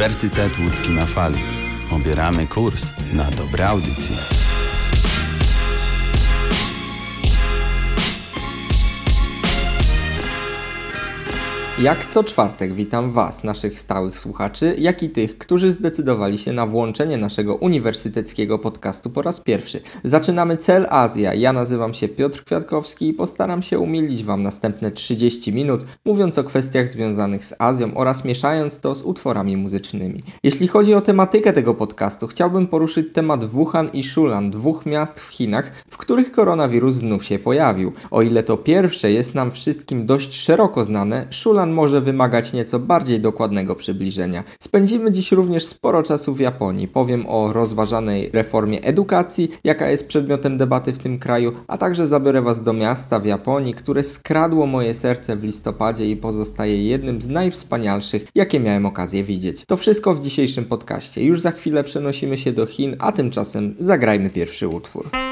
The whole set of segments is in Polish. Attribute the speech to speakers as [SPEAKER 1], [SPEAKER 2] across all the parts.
[SPEAKER 1] Uniwersytet Łódzki na fali. Obieramy kurs na dobre audycje.
[SPEAKER 2] Jak co czwartek witam Was, naszych stałych słuchaczy, jak i tych, którzy zdecydowali się na włączenie naszego uniwersyteckiego podcastu po raz pierwszy. Zaczynamy Cel Azja. Ja nazywam się Piotr Kwiatkowski i postaram się umilić Wam następne 30 minut, mówiąc o kwestiach związanych z Azją oraz mieszając to z utworami muzycznymi. Jeśli chodzi o tematykę tego podcastu, chciałbym poruszyć temat Wuhan i Shulan, dwóch miast w Chinach, w których koronawirus znów się pojawił. O ile to pierwsze jest nam wszystkim dość szeroko znane, Shulan może wymagać nieco bardziej dokładnego przybliżenia. Spędzimy dziś również sporo czasu w Japonii. Powiem o rozważanej reformie edukacji, jaka jest przedmiotem debaty w tym kraju, a także zabiorę Was do miasta w Japonii, które skradło moje serce w listopadzie i pozostaje jednym z najwspanialszych, jakie miałem okazję widzieć. To wszystko w dzisiejszym podcaście. Już za chwilę przenosimy się do Chin, a tymczasem zagrajmy pierwszy utwór.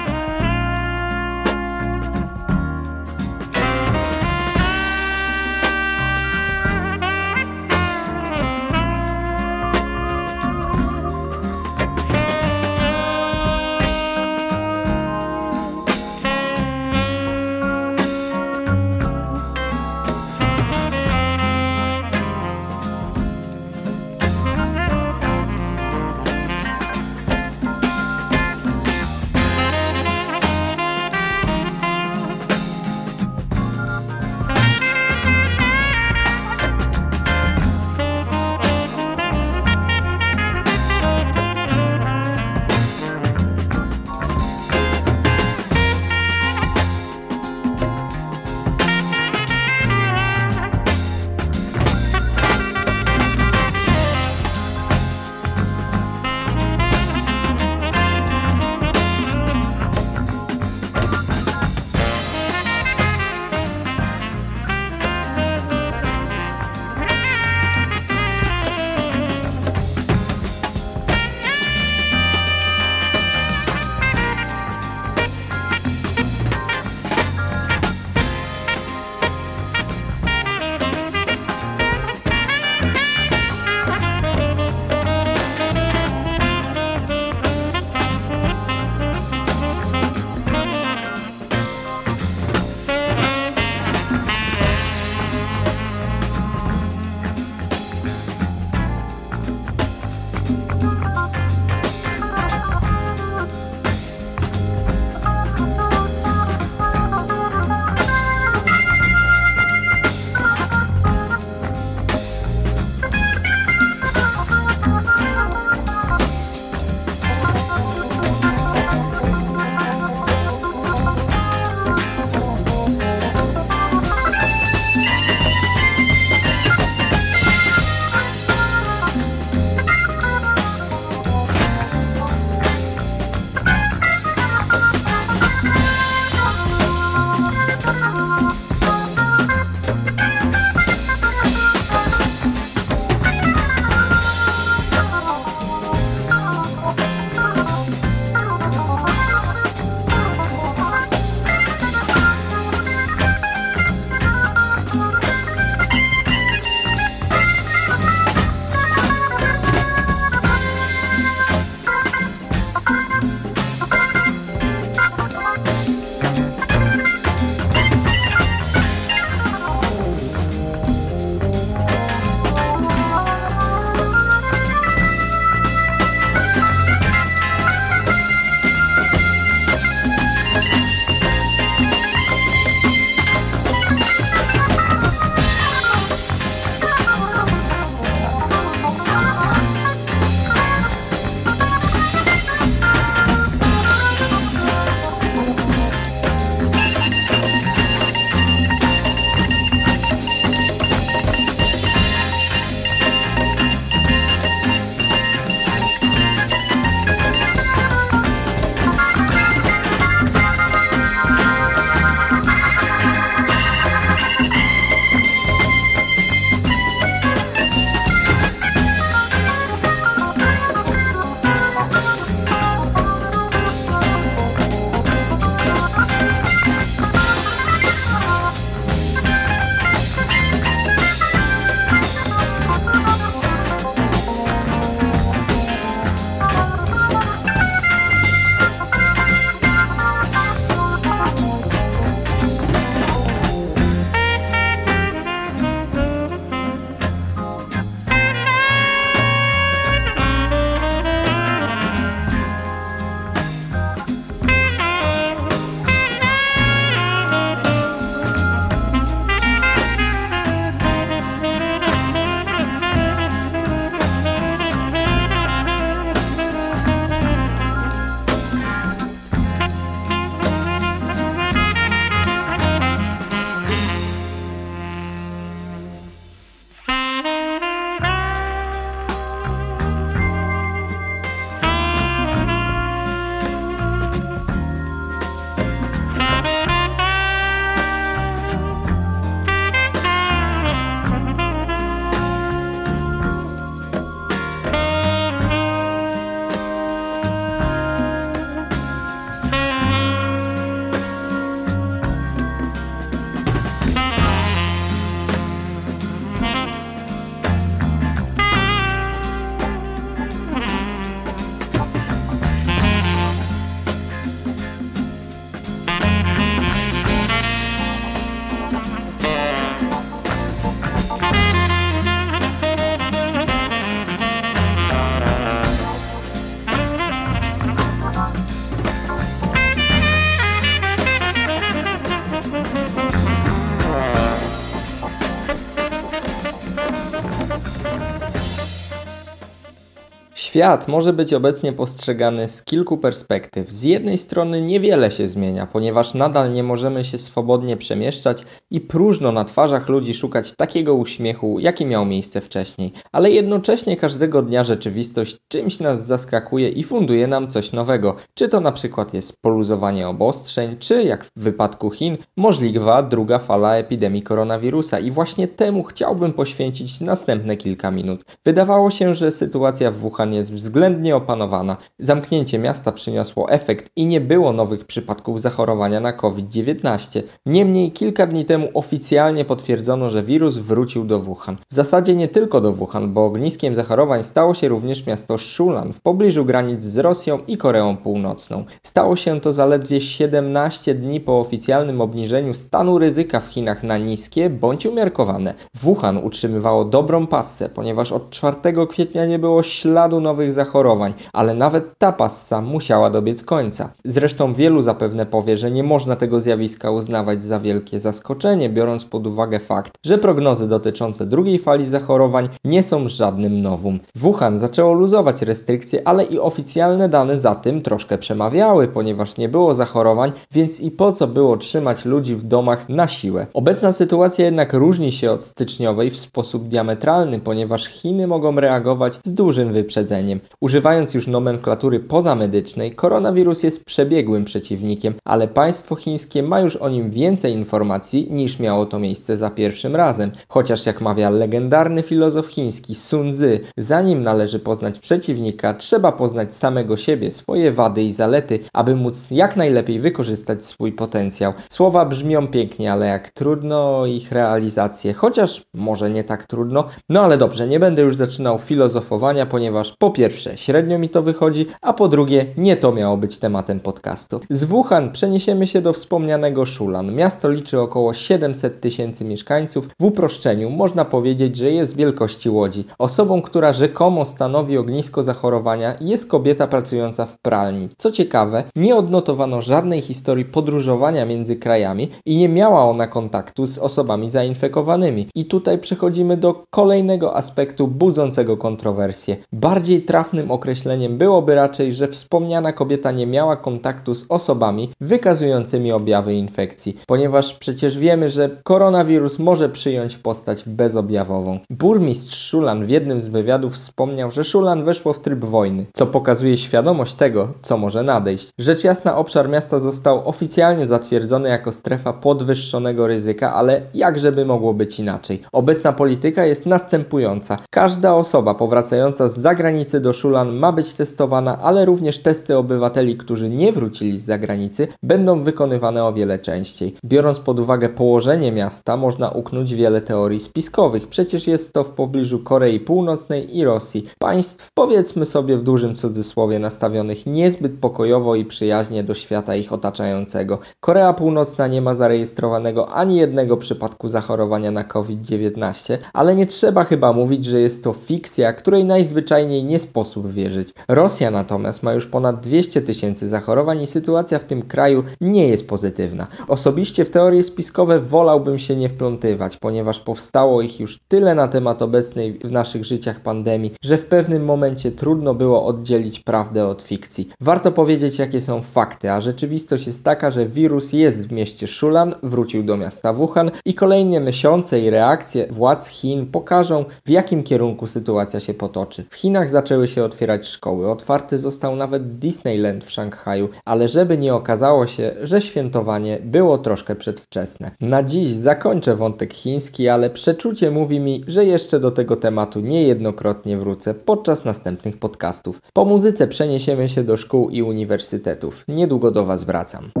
[SPEAKER 2] Świat może być obecnie postrzegany z kilku perspektyw. Z jednej strony niewiele się zmienia, ponieważ nadal nie możemy się swobodnie przemieszczać i próżno na twarzach ludzi szukać takiego uśmiechu, jaki miał miejsce wcześniej. Ale jednocześnie każdego dnia rzeczywistość czymś nas zaskakuje i funduje nam coś nowego. Czy to na przykład jest poluzowanie obostrzeń, czy jak w wypadku Chin, możliwa druga fala epidemii koronawirusa. I właśnie temu chciałbym poświęcić następne kilka minut. Wydawało się, że sytuacja w Wuhan jest względnie opanowana. Zamknięcie miasta przyniosło efekt i nie było nowych przypadków zachorowania na COVID-19. Niemniej kilka dni temu oficjalnie potwierdzono, że wirus wrócił do Wuhan. W zasadzie nie tylko do Wuhan, bo ogniskiem zachorowań stało się również miasto Shulan w pobliżu granic z Rosją i Koreą Północną. Stało się to zaledwie 17 dni po oficjalnym obniżeniu stanu ryzyka w Chinach na niskie bądź umiarkowane. Wuhan utrzymywało dobrą passę, ponieważ od 4 kwietnia nie było śladu nowych zachorowań, ale nawet ta passa musiała dobiec końca. Zresztą wielu zapewne powie, że nie można tego zjawiska uznawać za wielkie zaskoczenie, biorąc pod uwagę fakt, że prognozy dotyczące drugiej fali zachorowań nie są żadnym nowum. Wuhan zaczęło luzować restrykcje, ale i oficjalne dane za tym troszkę przemawiały, ponieważ nie było zachorowań, więc i po co było trzymać ludzi w domach na siłę. Obecna sytuacja jednak różni się od styczniowej w sposób diametralny, ponieważ Chiny mogą reagować z dużym wyprzedzeniem. Używając już nomenklatury pozamedycznej, koronawirus jest przebiegłym przeciwnikiem, ale państwo chińskie ma już o nim więcej informacji niż miało to miejsce za pierwszym razem. Chociaż jak mawia legendarny filozof chiński Sun Tzu, zanim należy poznać przeciwnika, trzeba poznać samego siebie, swoje wady i zalety, aby móc jak najlepiej wykorzystać swój potencjał. Słowa brzmią pięknie, ale jak trudno ich realizację, chociaż może nie tak trudno. No ale dobrze, nie będę już zaczynał filozofowania, ponieważ po pierwsze średnio mi to wychodzi, a po drugie nie to miało być tematem podcastu. Z Wuhan przeniesiemy się do wspomnianego Shulan. Miasto liczy około 700 tysięcy mieszkańców. W uproszczeniu można powiedzieć, że jest wielkości Łodzi. Osobą, która rzekomo stanowi ognisko zachorowania jest kobieta pracująca w pralni. Co ciekawe, nie odnotowano żadnej historii podróżowania między krajami i nie miała ona kontaktu z osobami zainfekowanymi. I tutaj przechodzimy do kolejnego aspektu budzącego kontrowersje. Bardziej trafnym określeniem byłoby raczej, że wspomniana kobieta nie miała kontaktu z osobami wykazującymi objawy infekcji, ponieważ przecież wiemy, że koronawirus może przyjąć postać bezobjawową. Burmistrz Szulan w jednym z wywiadów wspomniał, że Szulan weszło w tryb wojny, co pokazuje świadomość tego, co może nadejść. Rzecz jasna, obszar miasta został oficjalnie zatwierdzony jako strefa podwyższonego ryzyka, ale jakżeby mogło być inaczej? Obecna polityka jest następująca. Każda osoba powracająca z zagranicy do Szulan ma być testowana, ale również testy obywateli, którzy nie wrócili z zagranicy, będą wykonywane o wiele częściej. Biorąc pod uwagę położenie miasta, można uknąć wiele teorii spiskowych. Przecież jest to w pobliżu Korei Północnej i Rosji. Państw, powiedzmy sobie w dużym cudzysłowie, nastawionych niezbyt pokojowo i przyjaźnie do świata ich otaczającego. Korea Północna nie ma zarejestrowanego ani jednego przypadku zachorowania na COVID-19, ale nie trzeba chyba mówić, że jest to fikcja, której najzwyczajniej nie sposób wierzyć. Rosja natomiast ma już ponad 200 tysięcy zachorowań i sytuacja w tym kraju nie jest pozytywna. Osobiście w teorie spiskowe wolałbym się nie wplątywać, ponieważ powstało ich już tyle na temat obecnej w naszych życiach pandemii, że w pewnym momencie trudno było oddzielić prawdę od fikcji. Warto powiedzieć, jakie są fakty, a rzeczywistość jest taka, że wirus jest w mieście Shulan, wrócił do miasta Wuhan i kolejne miesiące i reakcje władz Chin pokażą, w jakim kierunku sytuacja się potoczy. W Chinach zaczęły się otwierać szkoły, otwarty został nawet Disneyland w Szanghaju, ale żeby nie okazało się, że świętowanie było troszkę przedwczesne. Na dziś zakończę wątek chiński, ale przeczucie mówi mi, że jeszcze do tego tematu niejednokrotnie wrócę podczas następnych podcastów. Po muzyce przeniesiemy się do szkół i uniwersytetów. Niedługo do Was wracam.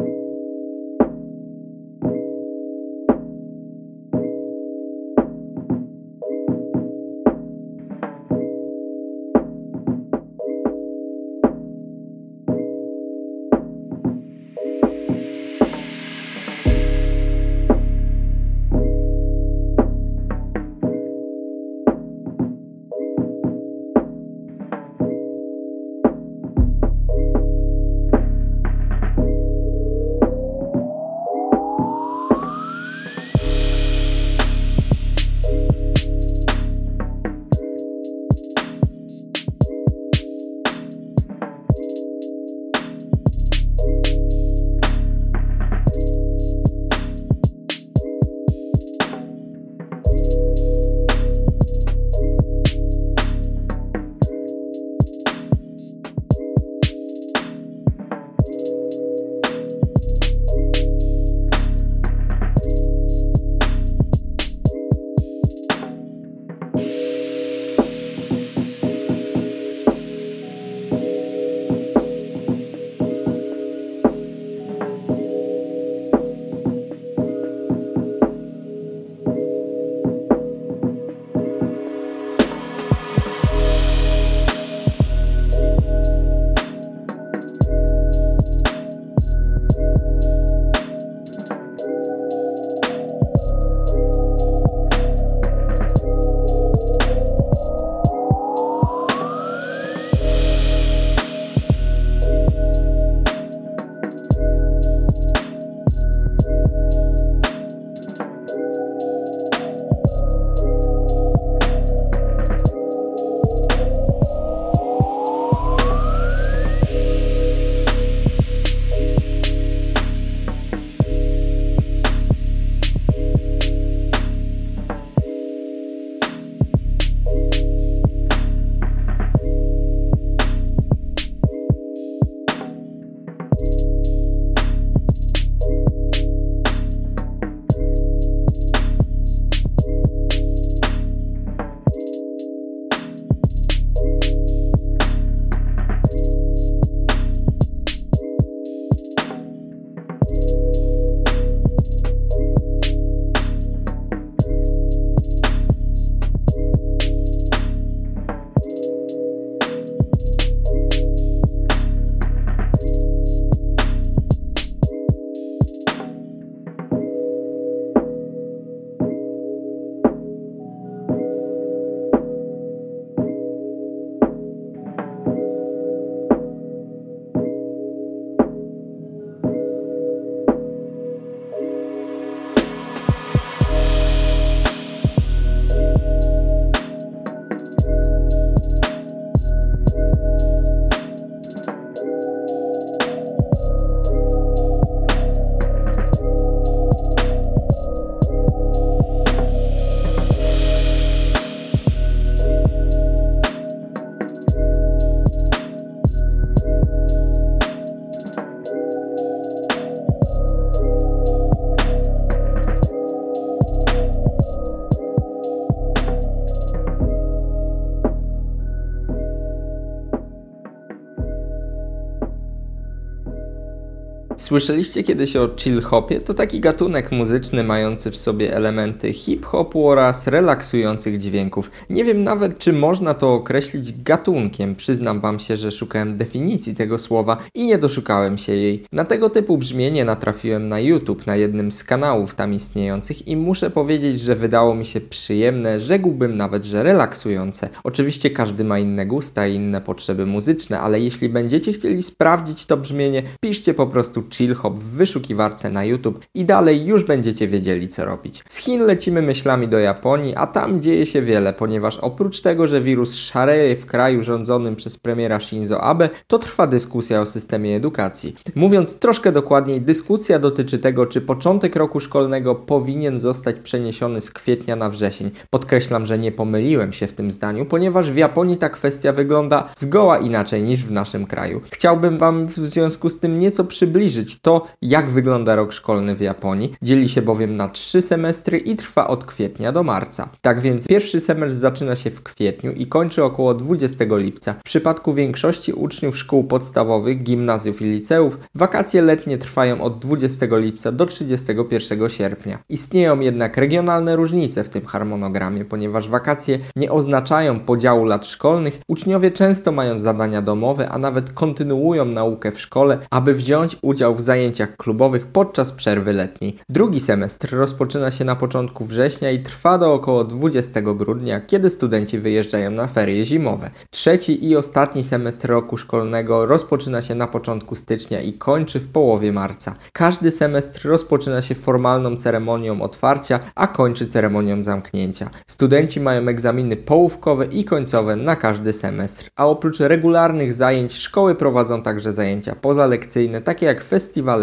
[SPEAKER 2] Słyszeliście kiedyś o chill hopie? To taki gatunek muzyczny mający w sobie elementy hip-hopu oraz relaksujących dźwięków. Nie wiem nawet, czy można to określić gatunkiem. Przyznam wam się, że szukałem definicji tego słowa i nie doszukałem się jej. Na tego typu brzmienie natrafiłem na YouTube, na jednym z kanałów tam istniejących i muszę powiedzieć, że wydało mi się przyjemne, rzekłbym nawet, że relaksujące. Oczywiście każdy ma inne gusta i inne potrzeby muzyczne, ale jeśli będziecie chcieli sprawdzić to brzmienie, piszcie po prostu chill hop w wyszukiwarce na YouTube i dalej już będziecie wiedzieli co robić. Z Chin lecimy myślami do Japonii, a tam dzieje się wiele, ponieważ oprócz tego, że wirus szareje w kraju rządzonym przez premiera Shinzo Abe, to trwa dyskusja o systemie edukacji. Mówiąc troszkę dokładniej, dyskusja dotyczy tego, czy początek roku szkolnego powinien zostać przeniesiony z kwietnia na wrzesień. Podkreślam, że nie pomyliłem się w tym zdaniu, ponieważ w Japonii ta kwestia wygląda zgoła inaczej niż w naszym kraju. Chciałbym Wam w związku z tym nieco przybliżyć to, jak wygląda rok szkolny w Japonii. Dzieli się bowiem na trzy semestry i trwa od kwietnia do marca. Tak więc pierwszy semestr zaczyna się w kwietniu i kończy około 20 lipca. W przypadku większości uczniów szkół podstawowych, gimnazjów i liceów, wakacje letnie trwają od 20 lipca do 31 sierpnia. Istnieją jednak regionalne różnice w tym harmonogramie, ponieważ wakacje nie oznaczają podziału lat szkolnych. Uczniowie często mają zadania domowe, a nawet kontynuują naukę w szkole, aby wziąć udział w zajęciach klubowych podczas przerwy letniej. Drugi semestr rozpoczyna się na początku września i trwa do około 20 grudnia, kiedy studenci wyjeżdżają na ferie zimowe. Trzeci i ostatni semestr roku szkolnego rozpoczyna się na początku stycznia i kończy w połowie marca. Każdy semestr rozpoczyna się formalną ceremonią otwarcia, a kończy ceremonią zamknięcia. Studenci mają egzaminy połówkowe i końcowe na każdy semestr, a oprócz regularnych zajęć szkoły prowadzą także zajęcia pozalekcyjne, takie jak festiwale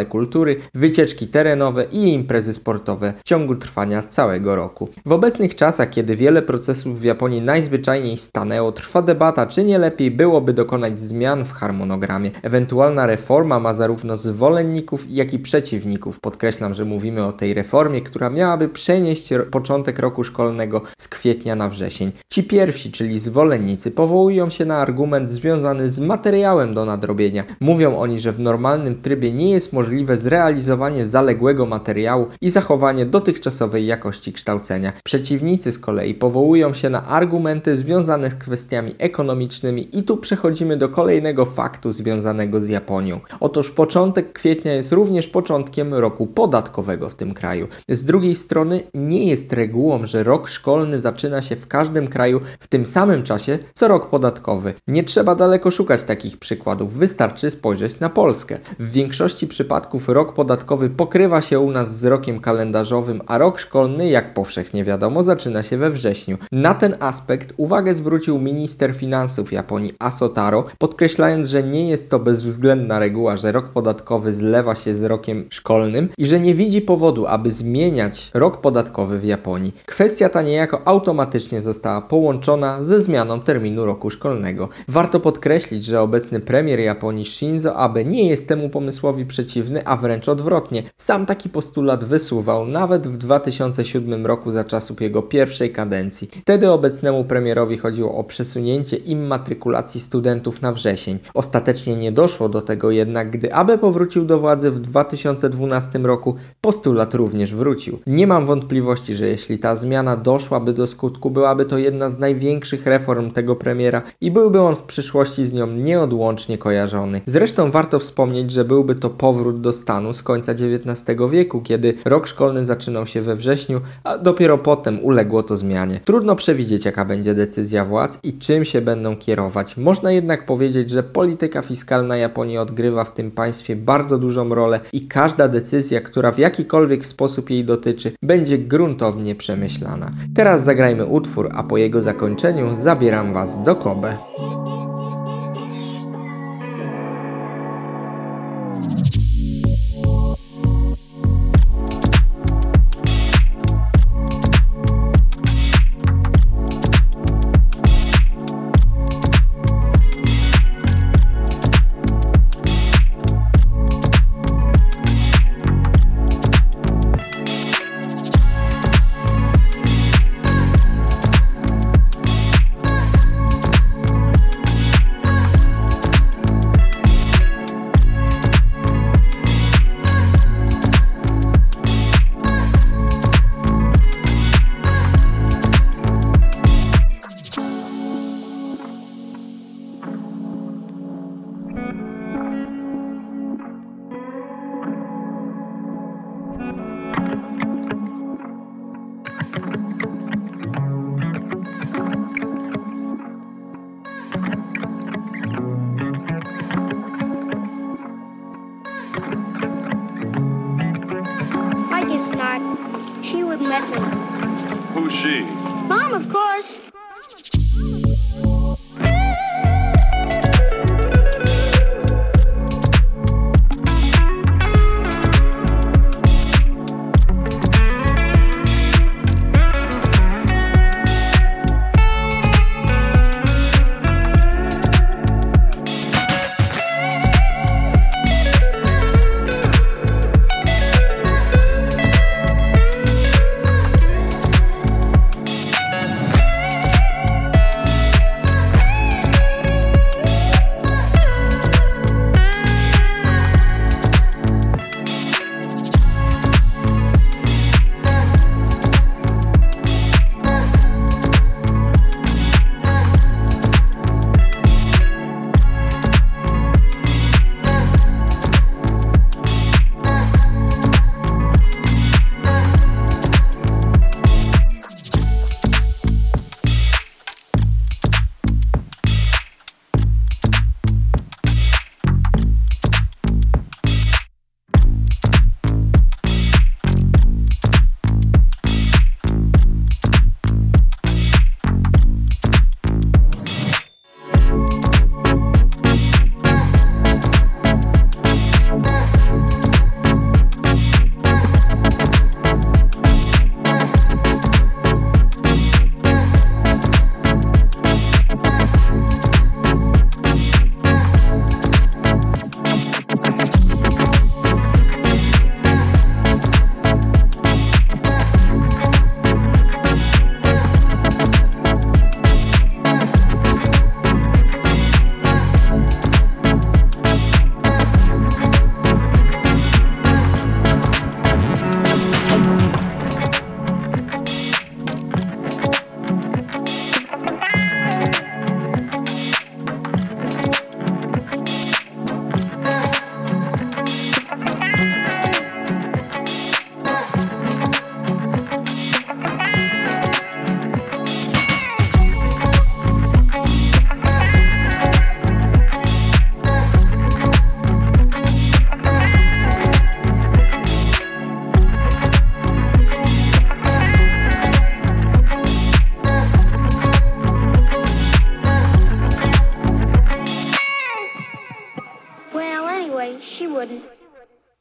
[SPEAKER 2] kultury, wycieczki terenowe i imprezy sportowe w ciągu trwania całego roku. W obecnych czasach, kiedy wiele procesów w Japonii najzwyczajniej stanęło, trwa debata, czy nie lepiej byłoby dokonać zmian w harmonogramie. Ewentualna reforma ma zarówno zwolenników, jak i przeciwników. Podkreślam, że mówimy o tej reformie, która miałaby przenieść początek roku szkolnego z kwietnia na wrzesień. Ci pierwsi, czyli zwolennicy, powołują się na argument związany z materiałem do nadrobienia. Mówią oni, że w normalnym trybie nie jest możliwe zrealizowanie zaległego materiału i zachowanie dotychczasowej jakości kształcenia. Przeciwnicy z kolei powołują się na argumenty związane z kwestiami ekonomicznymi i tu przechodzimy do kolejnego faktu związanego z Japonią. Otóż początek kwietnia jest również początkiem roku podatkowego w tym kraju. Z drugiej strony nie jest regułą, że rok szkolny zaczyna się w każdym kraju w tym samym czasie co rok podatkowy. Nie trzeba daleko szukać takich przykładów, wystarczy spojrzeć na Polskę. W większości przypadków rok podatkowy pokrywa się u nas z rokiem kalendarzowym, a rok szkolny, jak powszechnie wiadomo, zaczyna się we wrześniu. Na ten aspekt uwagę zwrócił minister finansów Japonii Asotaro, podkreślając, że nie jest to bezwzględna reguła, że rok podatkowy zlewa się z rokiem szkolnym i że nie widzi powodu, aby zmieniać rok podatkowy w Japonii. Kwestia ta niejako automatycznie została połączona ze zmianą terminu roku szkolnego. Warto podkreślić, że obecny premier Japonii Shinzo Abe nie jest temu pomysłowi przeciwny, a wręcz odwrotnie. Sam taki postulat wysuwał nawet w 2007 roku za czasów jego pierwszej kadencji. Wtedy obecnemu premierowi chodziło o przesunięcie immatrykulacji studentów na wrzesień. Ostatecznie nie doszło do tego jednak, gdy Abe powrócił do władzy w 2012 roku, postulat również wrócił. Nie mam wątpliwości, że jeśli ta zmiana doszłaby do skutku, byłaby to jedna z największych reform tego premiera i byłby on w przyszłości z nią nieodłącznie kojarzony. Zresztą warto wspomnieć, że byłby to powrót do stanu z końca XIX wieku, kiedy rok szkolny zaczynał się we wrześniu, a dopiero potem uległo to zmianie. Trudno przewidzieć, jaka będzie decyzja władz i czym się będą kierować. Można jednak powiedzieć, że polityka fiskalna Japonii odgrywa w tym państwie bardzo dużą rolę i każda decyzja, która w jakikolwiek sposób jej dotyczy, będzie gruntownie przemyślana. Teraz zagrajmy utwór, a po jego zakończeniu zabieram Was do Kobe.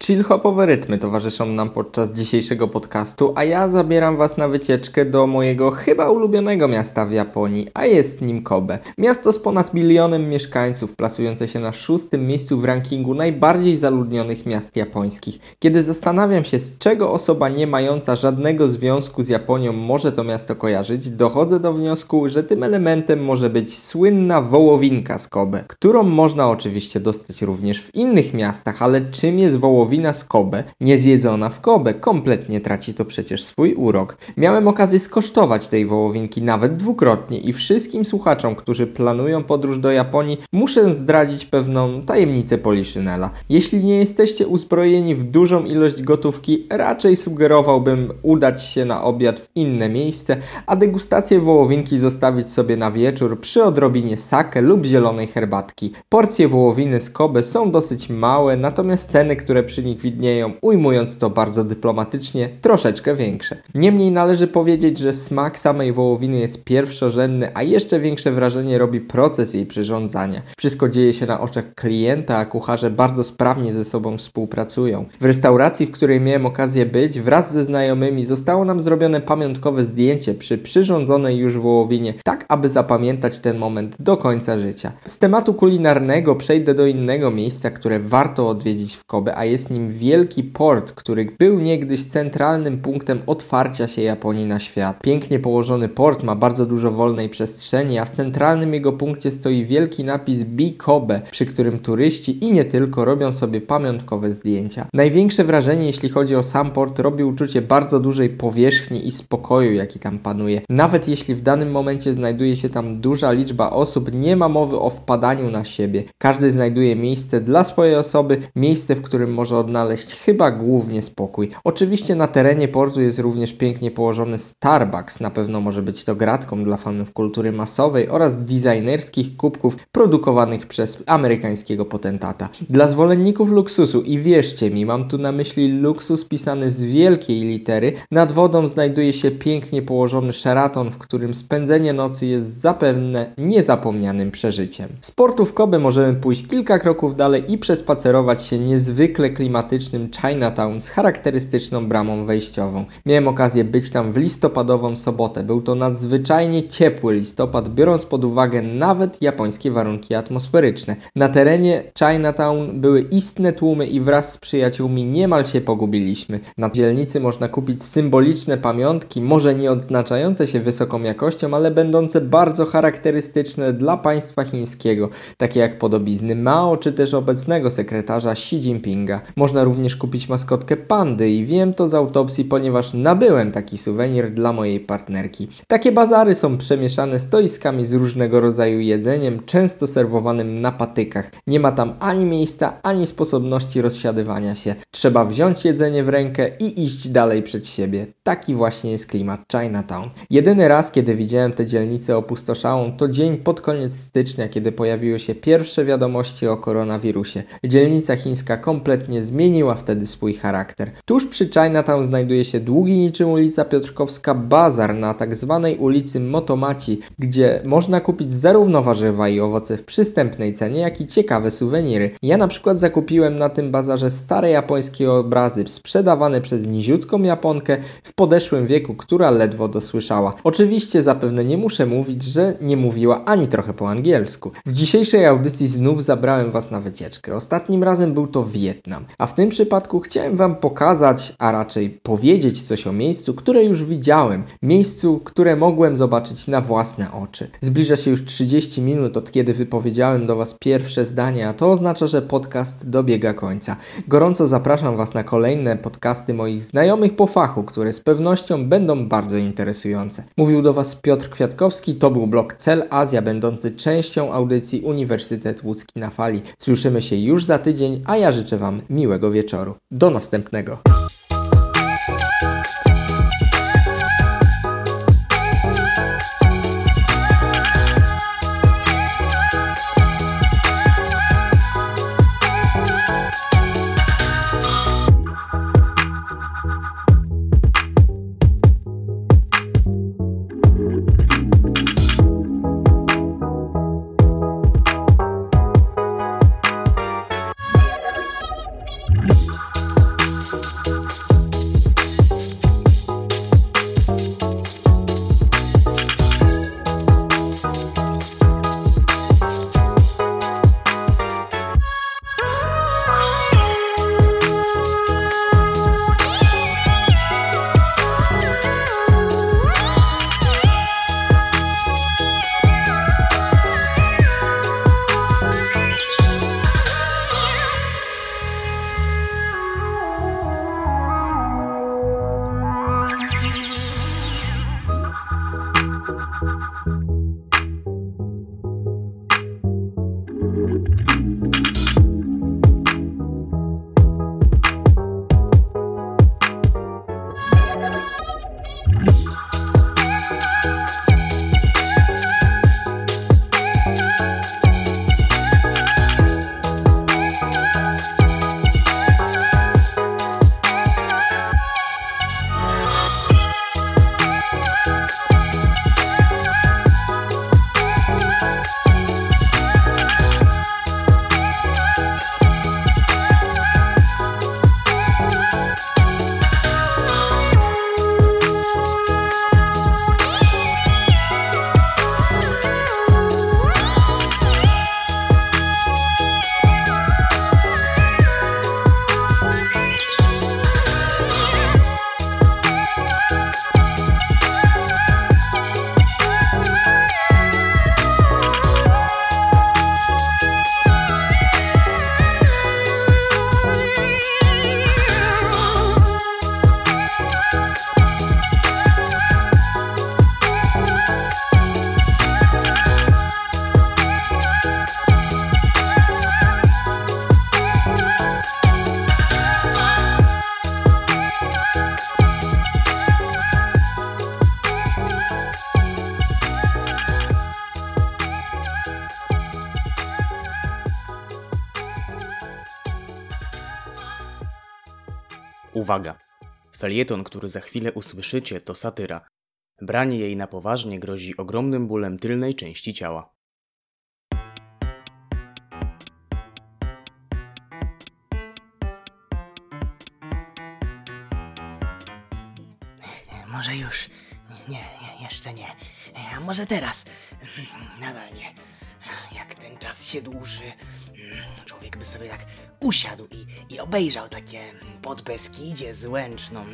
[SPEAKER 2] Chill-hopowe rytmy towarzyszą nam podczas dzisiejszego podcastu, a ja zabieram Was na wycieczkę do mojego chyba ulubionego miasta w Japonii, a jest nim Kobe. Miasto z ponad milionem mieszkańców, plasujące się na szóstym miejscu w rankingu najbardziej zaludnionych miast japońskich. Kiedy zastanawiam się, z czego osoba nie mająca żadnego związku z Japonią może to miasto kojarzyć, dochodzę do wniosku, że tym elementem może być słynna wołowinka z Kobe, którą można oczywiście dostać również w innych miastach, ale czym jest wołowina z Kobe? Niezjedzona w Kobe, kompletnie traci to przecież swój urok. Miałem okazję skosztować tej wołowinki nawet dwukrotnie i wszystkim słuchaczom, którzy planują podróż do Japonii, muszę zdradzić pewną tajemnicę Poliszynela. Jeśli nie jesteście uzbrojeni w dużą ilość gotówki, raczej sugerowałbym udać się na obiad w inne miejsce, a degustację wołowinki zostawić sobie na wieczór przy odrobinie sake lub zielonej herbatki. Porcje wołowiny z Kobe są dosyć małe, natomiast ceny, które przy widnieją, ujmując to bardzo dyplomatycznie, troszeczkę większe. Niemniej należy powiedzieć, że smak samej wołowiny jest pierwszorzędny, a jeszcze większe wrażenie robi proces jej przyrządzania. Wszystko dzieje się na oczach klienta, a kucharze bardzo sprawnie ze sobą współpracują. W restauracji, w której miałem okazję być, wraz ze znajomymi zostało nam zrobione pamiątkowe zdjęcie przy przyrządzonej już wołowinie, tak aby zapamiętać ten moment do końca życia. Z tematu kulinarnego przejdę do innego miejsca, które warto odwiedzić w Kobe, a jest nim wielki port, który był niegdyś centralnym punktem otwarcia się Japonii na świat. Pięknie położony port ma bardzo dużo wolnej przestrzeni, a w centralnym jego punkcie stoi wielki napis Be Kobe, przy którym turyści i nie tylko robią sobie pamiątkowe zdjęcia. Największe wrażenie, jeśli chodzi o sam port, robi uczucie bardzo dużej powierzchni i spokoju, jaki tam panuje. Nawet jeśli w danym momencie znajduje się tam duża liczba osób, nie ma mowy o wpadaniu na siebie. Każdy znajduje miejsce dla swojej osoby, miejsce, w którym może odnaleźć chyba głównie spokój. Oczywiście na terenie portu jest również pięknie położony Starbucks, na pewno może być to gratką dla fanów kultury masowej oraz designerskich kubków produkowanych przez amerykańskiego potentata. Dla zwolenników luksusu i wierzcie mi, mam tu na myśli luksus pisany z wielkiej litery, nad wodą znajduje się pięknie położony Sheraton, w którym spędzenie nocy jest zapewne niezapomnianym przeżyciem. Z portu w Kobe możemy pójść kilka kroków dalej i przespacerować się niezwykle klimatycznym Chinatown z charakterystyczną bramą wejściową. Miałem okazję być tam w listopadową sobotę. Był to nadzwyczajnie ciepły listopad, biorąc pod uwagę nawet japońskie warunki atmosferyczne. Na terenie Chinatown były istne tłumy i wraz z przyjaciółmi niemal się pogubiliśmy. Na dzielnicy można kupić symboliczne pamiątki, może nie odznaczające się wysoką jakością, ale będące bardzo charakterystyczne dla państwa chińskiego, takie jak podobizny Mao czy też obecnego sekretarza Xi Jinpinga. Można również kupić maskotkę pandy i wiem to z autopsji, ponieważ nabyłem taki suwenir dla mojej partnerki. Takie bazary są przemieszane stoiskami z różnego rodzaju jedzeniem, często serwowanym na patykach. Nie ma tam ani miejsca, ani sposobności rozsiadywania się. Trzeba wziąć jedzenie w rękę i iść dalej przed siebie. Taki właśnie jest klimat Chinatown. Jedyny raz, kiedy widziałem tę dzielnicę opustoszałą, to dzień pod koniec stycznia, kiedy pojawiły się pierwsze wiadomości o koronawirusie. Dzielnica chińska kompletnie zmieniła wtedy swój charakter. Tuż przy Chinatown znajduje się długi niczym ulica Piotrkowska bazar na tak zwanej ulicy Motomaci, gdzie można kupić zarówno warzywa i owoce w przystępnej cenie, jak i ciekawe suweniry. Ja na przykład zakupiłem na tym bazarze stare japońskie obrazy sprzedawane przez niziutką Japonkę w podeszłym wieku, która ledwo dosłyszała. Oczywiście zapewne nie muszę mówić, że nie mówiła ani trochę po angielsku. W dzisiejszej audycji znów zabrałem Was na wycieczkę. Ostatnim razem był to Wietnam, a w tym przypadku chciałem Wam pokazać, a raczej powiedzieć coś o miejscu, które już widziałem, miejscu, które mogłem zobaczyć na własne oczy. Zbliża się już 30 minut od kiedy wypowiedziałem do Was pierwsze zdanie, a to oznacza, że podcast dobiega końca. Gorąco zapraszam Was na kolejne podcasty moich znajomych po fachu, które z pewnością będą bardzo interesujące. Mówił do Was Piotr Kwiatkowski, to był blog Cel Azja, będący częścią audycji Uniwersytet Łódzki na Fali. Słyszymy się już za tydzień, a ja życzę Wam miłego wieczoru. Do następnego.
[SPEAKER 3] Felieton, który za chwilę usłyszycie, to satyra. Branie jej na poważnie grozi ogromnym bólem tylnej części ciała.
[SPEAKER 4] Może już. Nie, nie, jeszcze nie. A może teraz? Nadal nie. Jak ten czas się dłuży, człowiek by sobie tak usiadł i, i obejrzał takie podbeskidzie z Łęczną.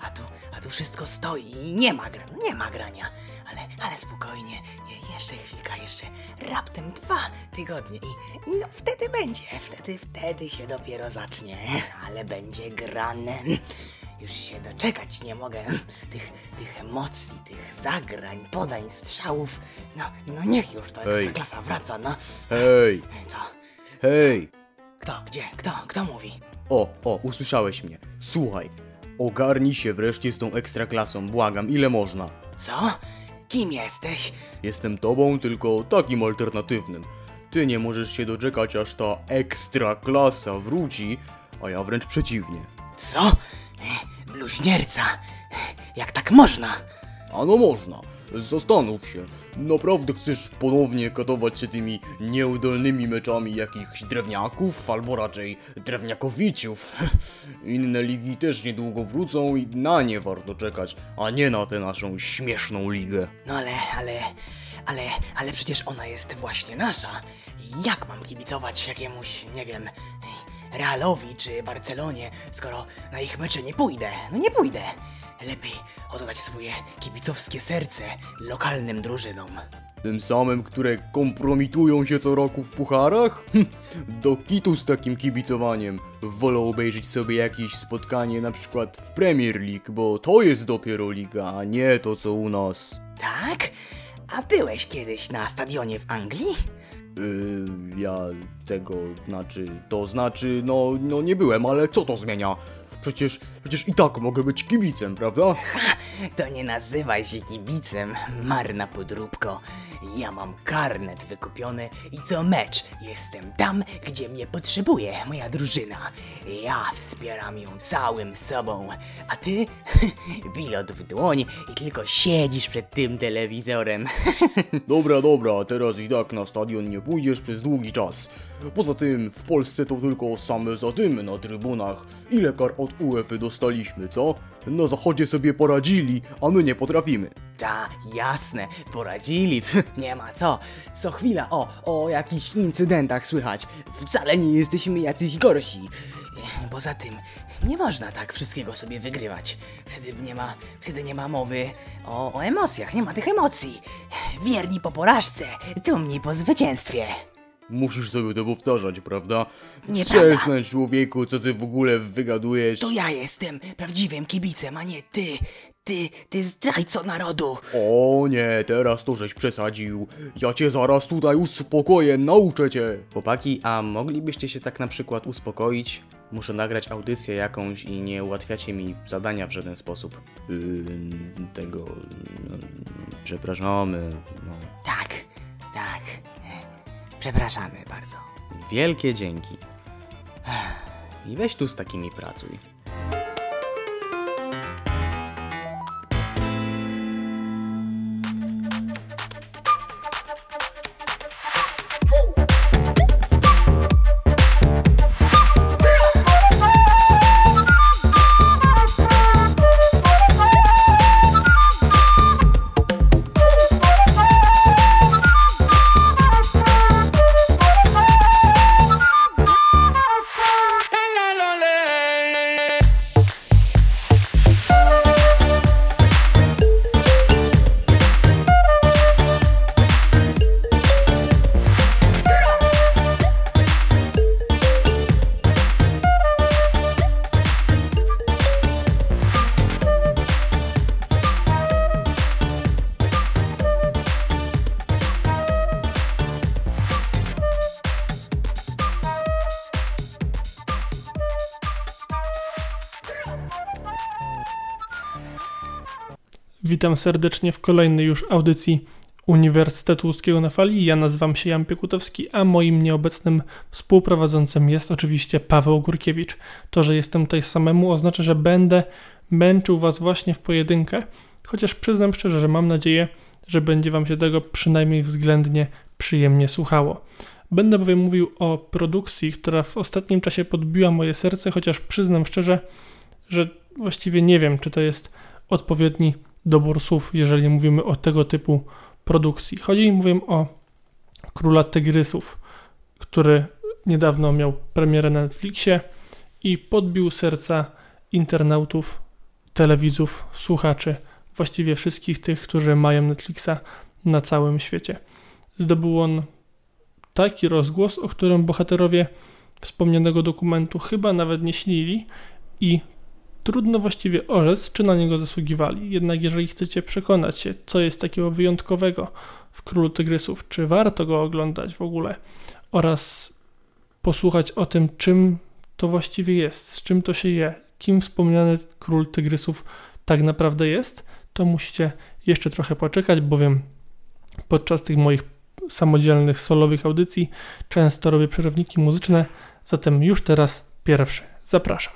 [SPEAKER 4] A tu, a tu wszystko stoi i nie ma gra, nie ma grania. Ale, ale spokojnie, Je- jeszcze chwilka, jeszcze raptem dwa tygodnie i, i no wtedy będzie, wtedy, wtedy się dopiero zacznie. Ale będzie grane. Już się doczekać nie mogę tych, tych emocji, tych zagrań, podań, strzałów. No, no niech już ta
[SPEAKER 3] Hej.
[SPEAKER 4] ekstraklasa wraca, no.
[SPEAKER 3] Hej! Hej!
[SPEAKER 4] Kto? Gdzie? Kto? Kto mówi?
[SPEAKER 3] O, o, usłyszałeś mnie. Słuchaj, ogarnij się wreszcie z tą ekstraklasą, błagam, ile można.
[SPEAKER 4] Co? Kim jesteś?
[SPEAKER 3] Jestem tobą, tylko takim alternatywnym. Ty nie możesz się doczekać, aż ta ekstraklasa wróci, a ja wręcz przeciwnie.
[SPEAKER 4] Co? Bluźnierca. Jak tak można?
[SPEAKER 3] Ano można. Zastanów się. Naprawdę chcesz ponownie katować się tymi nieudolnymi meczami jakichś drewniaków, albo raczej drewniakowiciów. Inne ligi też niedługo wrócą i na nie warto czekać, a nie na tę naszą śmieszną ligę.
[SPEAKER 4] No ale, ale, ale, ale przecież ona jest właśnie nasza. Jak mam kibicować jakiemuś, nie wiem, Realowi czy Barcelonie, skoro na ich mecze nie pójdę? No nie pójdę. Lepiej oddać swoje kibicowskie serce lokalnym drużynom.
[SPEAKER 3] Tym samym, które kompromitują się co roku w pucharach? Hm, Do kitu z takim kibicowaniem. Wolę obejrzeć sobie jakieś spotkanie na przykład w Premier League, bo to jest dopiero liga, a nie to co u nas.
[SPEAKER 4] Tak? A byłeś kiedyś na stadionie w Anglii?
[SPEAKER 3] Yy, ja tego, znaczy, to znaczy, no, no nie byłem, ale co to zmienia? Przecież, przecież i tak mogę być kibicem, prawda?
[SPEAKER 4] To nie nazywaj się kibicem, marna podróbko. Ja mam karnet wykupiony i co mecz jestem tam, gdzie mnie potrzebuje moja drużyna. Ja wspieram ją całym sobą, a ty pilot w dłoń i tylko siedzisz przed tym telewizorem.
[SPEAKER 3] Dobra, dobra, teraz i tak na stadion nie pójdziesz przez długi czas. Poza tym, w Polsce to tylko same zadymy na trybunach. Ile kar od UEFA dostaliśmy, co? Na zachodzie sobie poradzili, a my nie potrafimy.
[SPEAKER 4] Ta, jasne, poradzili, nie ma co. Co chwila, o, o jakichś incydentach słychać. Wcale nie jesteśmy jacyś gorsi. Poza tym, nie można tak wszystkiego sobie wygrywać. Wtedy nie ma, wtedy nie ma mowy o, o emocjach, nie ma tych emocji. Wierni po porażce, dumni po zwycięstwie.
[SPEAKER 3] Musisz sobie to powtarzać, prawda?
[SPEAKER 4] Nieprawda.
[SPEAKER 3] Przestań, człowieku, co ty w ogóle wygadujesz.
[SPEAKER 4] To ja jestem prawdziwym kibicem, a nie ty, ty, ty zdrajco narodu.
[SPEAKER 3] O nie, teraz to żeś przesadził. Ja cię zaraz tutaj uspokoję, nauczę cię. Chłopaki, a moglibyście się tak na przykład uspokoić? Muszę nagrać audycję jakąś i nie ułatwiacie mi zadania w żaden sposób. Yy, tego... No, przepraszamy. No.
[SPEAKER 4] Tak, tak. Przepraszamy bardzo.
[SPEAKER 3] Wielkie dzięki. I weź tu z takimi pracuj.
[SPEAKER 5] Witam serdecznie w kolejnej już audycji Uniwersytetu Łódzkiego na Fali. Ja nazywam się Jan Piekutowski, a moim nieobecnym współprowadzącym jest oczywiście Paweł Górkiewicz. To, że jestem tutaj samemu oznacza, że będę męczył Was właśnie w pojedynkę, chociaż przyznam szczerze, że mam nadzieję, że będzie Wam się tego przynajmniej względnie przyjemnie słuchało. Będę bowiem mówił o produkcji, która w ostatnim czasie podbiła moje serce, chociaż przyznam szczerze, że właściwie nie wiem, czy to jest odpowiedni dobór słów, jeżeli mówimy o tego typu produkcji. Chodzi mi mówię o Króla Tygrysów, który niedawno miał premierę na Netflixie i podbił serca internautów, telewizów, słuchaczy, właściwie wszystkich tych, którzy mają Netflixa na całym świecie. Zdobył on taki rozgłos, o którym bohaterowie wspomnianego dokumentu chyba nawet nie śnili i trudno właściwie orzec, czy na niego zasługiwali. Jednak jeżeli chcecie przekonać się, co jest takiego wyjątkowego w Królu Tygrysów, czy warto go oglądać w ogóle oraz posłuchać o tym, czym to właściwie jest, z czym to się je, kim wspomniany Król Tygrysów tak naprawdę jest, to musicie jeszcze trochę poczekać, bowiem podczas tych moich samodzielnych solowych audycji często robię przerywniki muzyczne, zatem już teraz pierwszy. Zapraszam.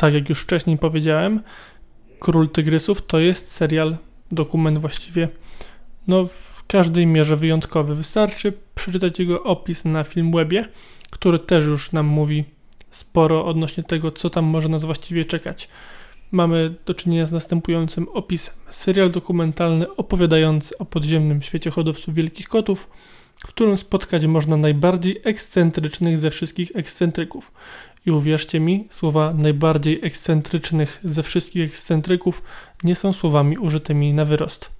[SPEAKER 5] Tak jak już wcześniej powiedziałem, Król Tygrysów to jest serial, dokument właściwie, no w każdej mierze wyjątkowy. Wystarczy przeczytać jego opis na Filmwebie, który też już nam mówi sporo odnośnie tego, co tam może nas właściwie czekać. Mamy do czynienia z następującym opisem. Serial dokumentalny opowiadający o podziemnym świecie hodowców wielkich kotów, w którym spotkać można najbardziej ekscentrycznych ze wszystkich ekscentryków. I uwierzcie mi, słowa najbardziej ekscentrycznych ze wszystkich ekscentryków nie są słowami użytymi na wyrost.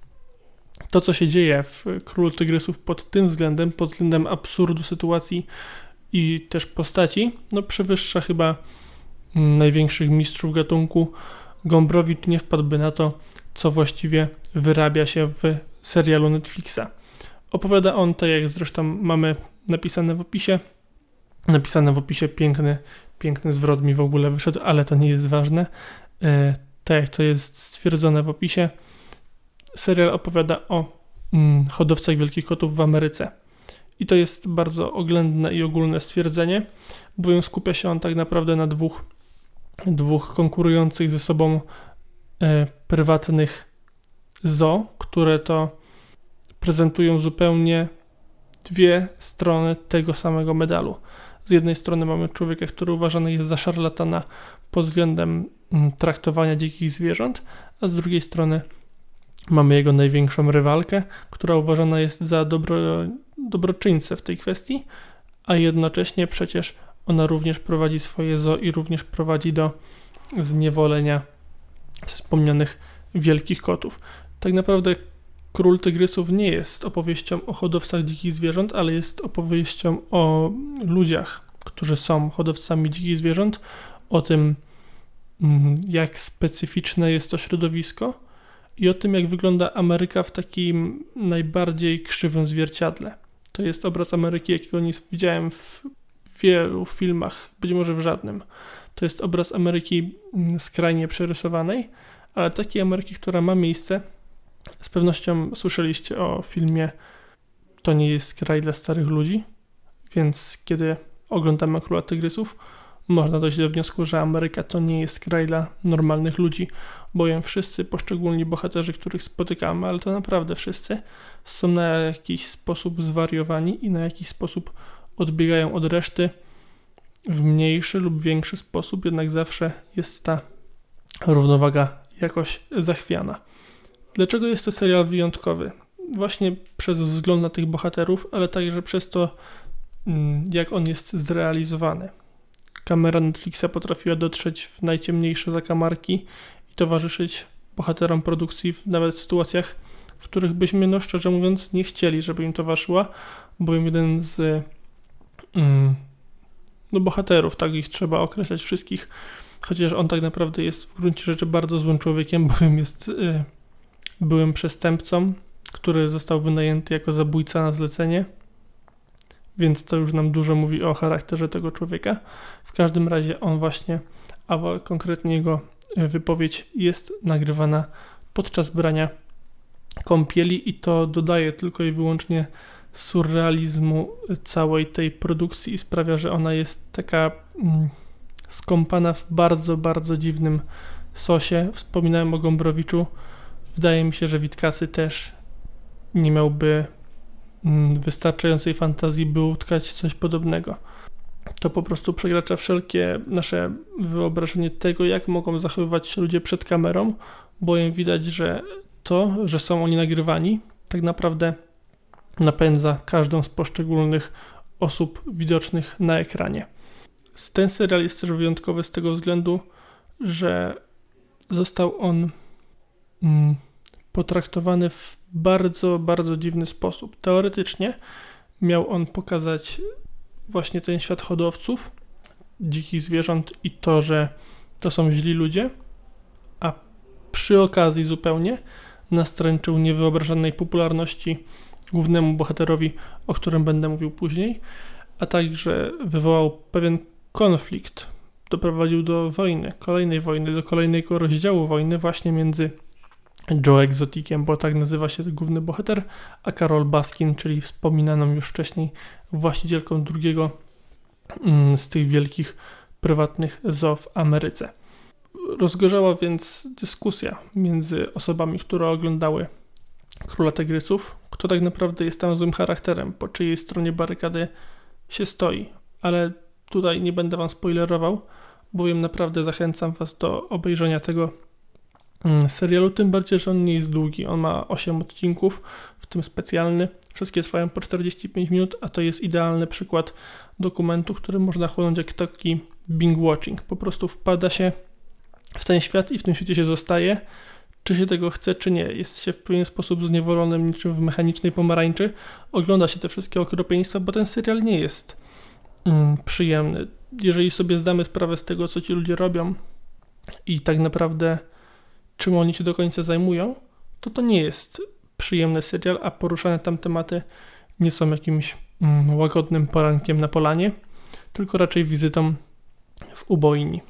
[SPEAKER 5] To, co się dzieje w Królu Tygrysów pod tym względem, pod względem absurdu sytuacji i też postaci, no przewyższa chyba największych mistrzów gatunku. Gombrowicz nie wpadłby na to, co właściwie wyrabia się w serialu Netflixa. Opowiada on, tak jak zresztą mamy napisane w opisie, napisane w opisie piękny piękny zwrot mi w ogóle wyszedł, ale to nie jest ważne. E, tak jak to jest stwierdzone w opisie, serial opowiada o mm, hodowcach wielkich kotów w Ameryce. I to jest bardzo oględne i ogólne stwierdzenie, bowiem skupia się on tak naprawdę na dwóch, dwóch konkurujących ze sobą e, prywatnych zoo, które to prezentują zupełnie dwie strony tego samego medalu. Z jednej strony mamy człowieka, który uważany jest za szarlatana pod względem mm, traktowania dzikich zwierząt, a z drugiej strony mamy jego największą rywalkę, która uważana jest za dobro, dobroczyńcę w tej kwestii, a jednocześnie przecież ona również prowadzi swoje zoo i również prowadzi do zniewolenia wspomnianych wielkich kotów. Tak naprawdę Król Tygrysów nie jest opowieścią o hodowcach dzikich zwierząt, ale jest opowieścią o ludziach, którzy są hodowcami dzikich zwierząt, o tym, mm, jak specyficzne jest to środowisko i o tym, jak wygląda Ameryka w takim najbardziej krzywym zwierciadle. To jest obraz Ameryki, jakiego nie widziałem w wielu filmach, być może w żadnym. To jest obraz Ameryki mm, skrajnie przerysowanej, ale takiej Ameryki, która ma miejsce z pewnością słyszeliście o filmie To nie jest kraj dla starych ludzi, więc kiedy oglądamy Króla Tygrysów, można dojść do wniosku, że Ameryka to nie jest kraj dla normalnych ludzi, bowiem wszyscy poszczególni bohaterzy, których spotykamy, ale to naprawdę wszyscy, są na jakiś sposób zwariowani i na jakiś sposób odbiegają od reszty w mniejszy lub większy sposób, jednak zawsze jest ta równowaga jakoś zachwiana. Dlaczego jest to serial wyjątkowy? Właśnie przez wzgląd na tych bohaterów, ale także przez to, mm, jak on jest zrealizowany. Kamera Netflixa potrafiła dotrzeć w najciemniejsze zakamarki i towarzyszyć bohaterom produkcji w nawet sytuacjach, w których byśmy, no szczerze mówiąc, nie chcieli, żeby im towarzyszyła, bowiem jeden z mm, no, bohaterów, tak ich trzeba określać wszystkich, chociaż on tak naprawdę jest w gruncie rzeczy bardzo złym człowiekiem, bowiem jest y, byłym przestępcą, który został wynajęty jako zabójca na zlecenie, więc to już nam dużo mówi o charakterze tego człowieka. W każdym razie on właśnie, a konkretnie jego e, wypowiedź jest nagrywana podczas brania kąpieli i to dodaje tylko i wyłącznie surrealizmu całej tej produkcji i sprawia, że ona jest taka mm, skąpana w bardzo, bardzo dziwnym sosie. Wspominałem o Gombrowiczu, Wydaje mi się, że Witkasy też nie miałby mm, wystarczającej fantazji, by utkać coś podobnego. To po prostu przekracza wszelkie nasze wyobrażenie tego, jak mogą zachowywać się ludzie przed kamerą, bowiem widać, że to, że są oni nagrywani, tak naprawdę napędza każdą z poszczególnych osób widocznych na ekranie. Ten serial jest też wyjątkowy z tego względu, że został on potraktowany w bardzo, bardzo dziwny sposób. Teoretycznie miał on pokazać właśnie ten świat hodowców, dzikich zwierząt i to, że to są źli ludzie, a przy okazji zupełnie nastręczył niewyobrażonej popularności głównemu bohaterowi, o którym będę mówił później, a także wywołał pewien konflikt, doprowadził do wojny, kolejnej wojny, do kolejnego rozdziału wojny właśnie między Joe Exoticiem, bo tak nazywa się główny bohater, a Carol Baskin, czyli wspominaną już wcześniej właścicielką drugiego mm, z tych wielkich prywatnych zoo w Ameryce. Rozgorzała więc dyskusja między osobami, które oglądały Króla Tygrysów, kto tak naprawdę jest tam złym charakterem, po czyjej stronie barykady się stoi. Ale tutaj nie będę Wam spoilerował, bowiem naprawdę zachęcam Was do obejrzenia tego serialu, tym bardziej, że on nie jest długi. On ma 8 odcinków, w tym specjalny. Wszystkie trwają po 45 minut, a to jest idealny przykład dokumentu, który można chłonąć jak taki binge watching. Po prostu wpada się w ten świat i w tym świecie się zostaje. Czy się tego chce, czy nie. Jest się w pewien sposób zniewolonym niczym w mechanicznej pomarańczy. Ogląda się te wszystkie okropieństwa, bo ten serial nie jest mm, przyjemny. Jeżeli sobie zdamy sprawę z tego, co ci ludzie robią i tak naprawdę czym oni się do końca zajmują, to to nie jest przyjemny serial, a poruszane tam tematy nie są jakimś mm, łagodnym porankiem na polanie, tylko raczej wizytą w ubojni.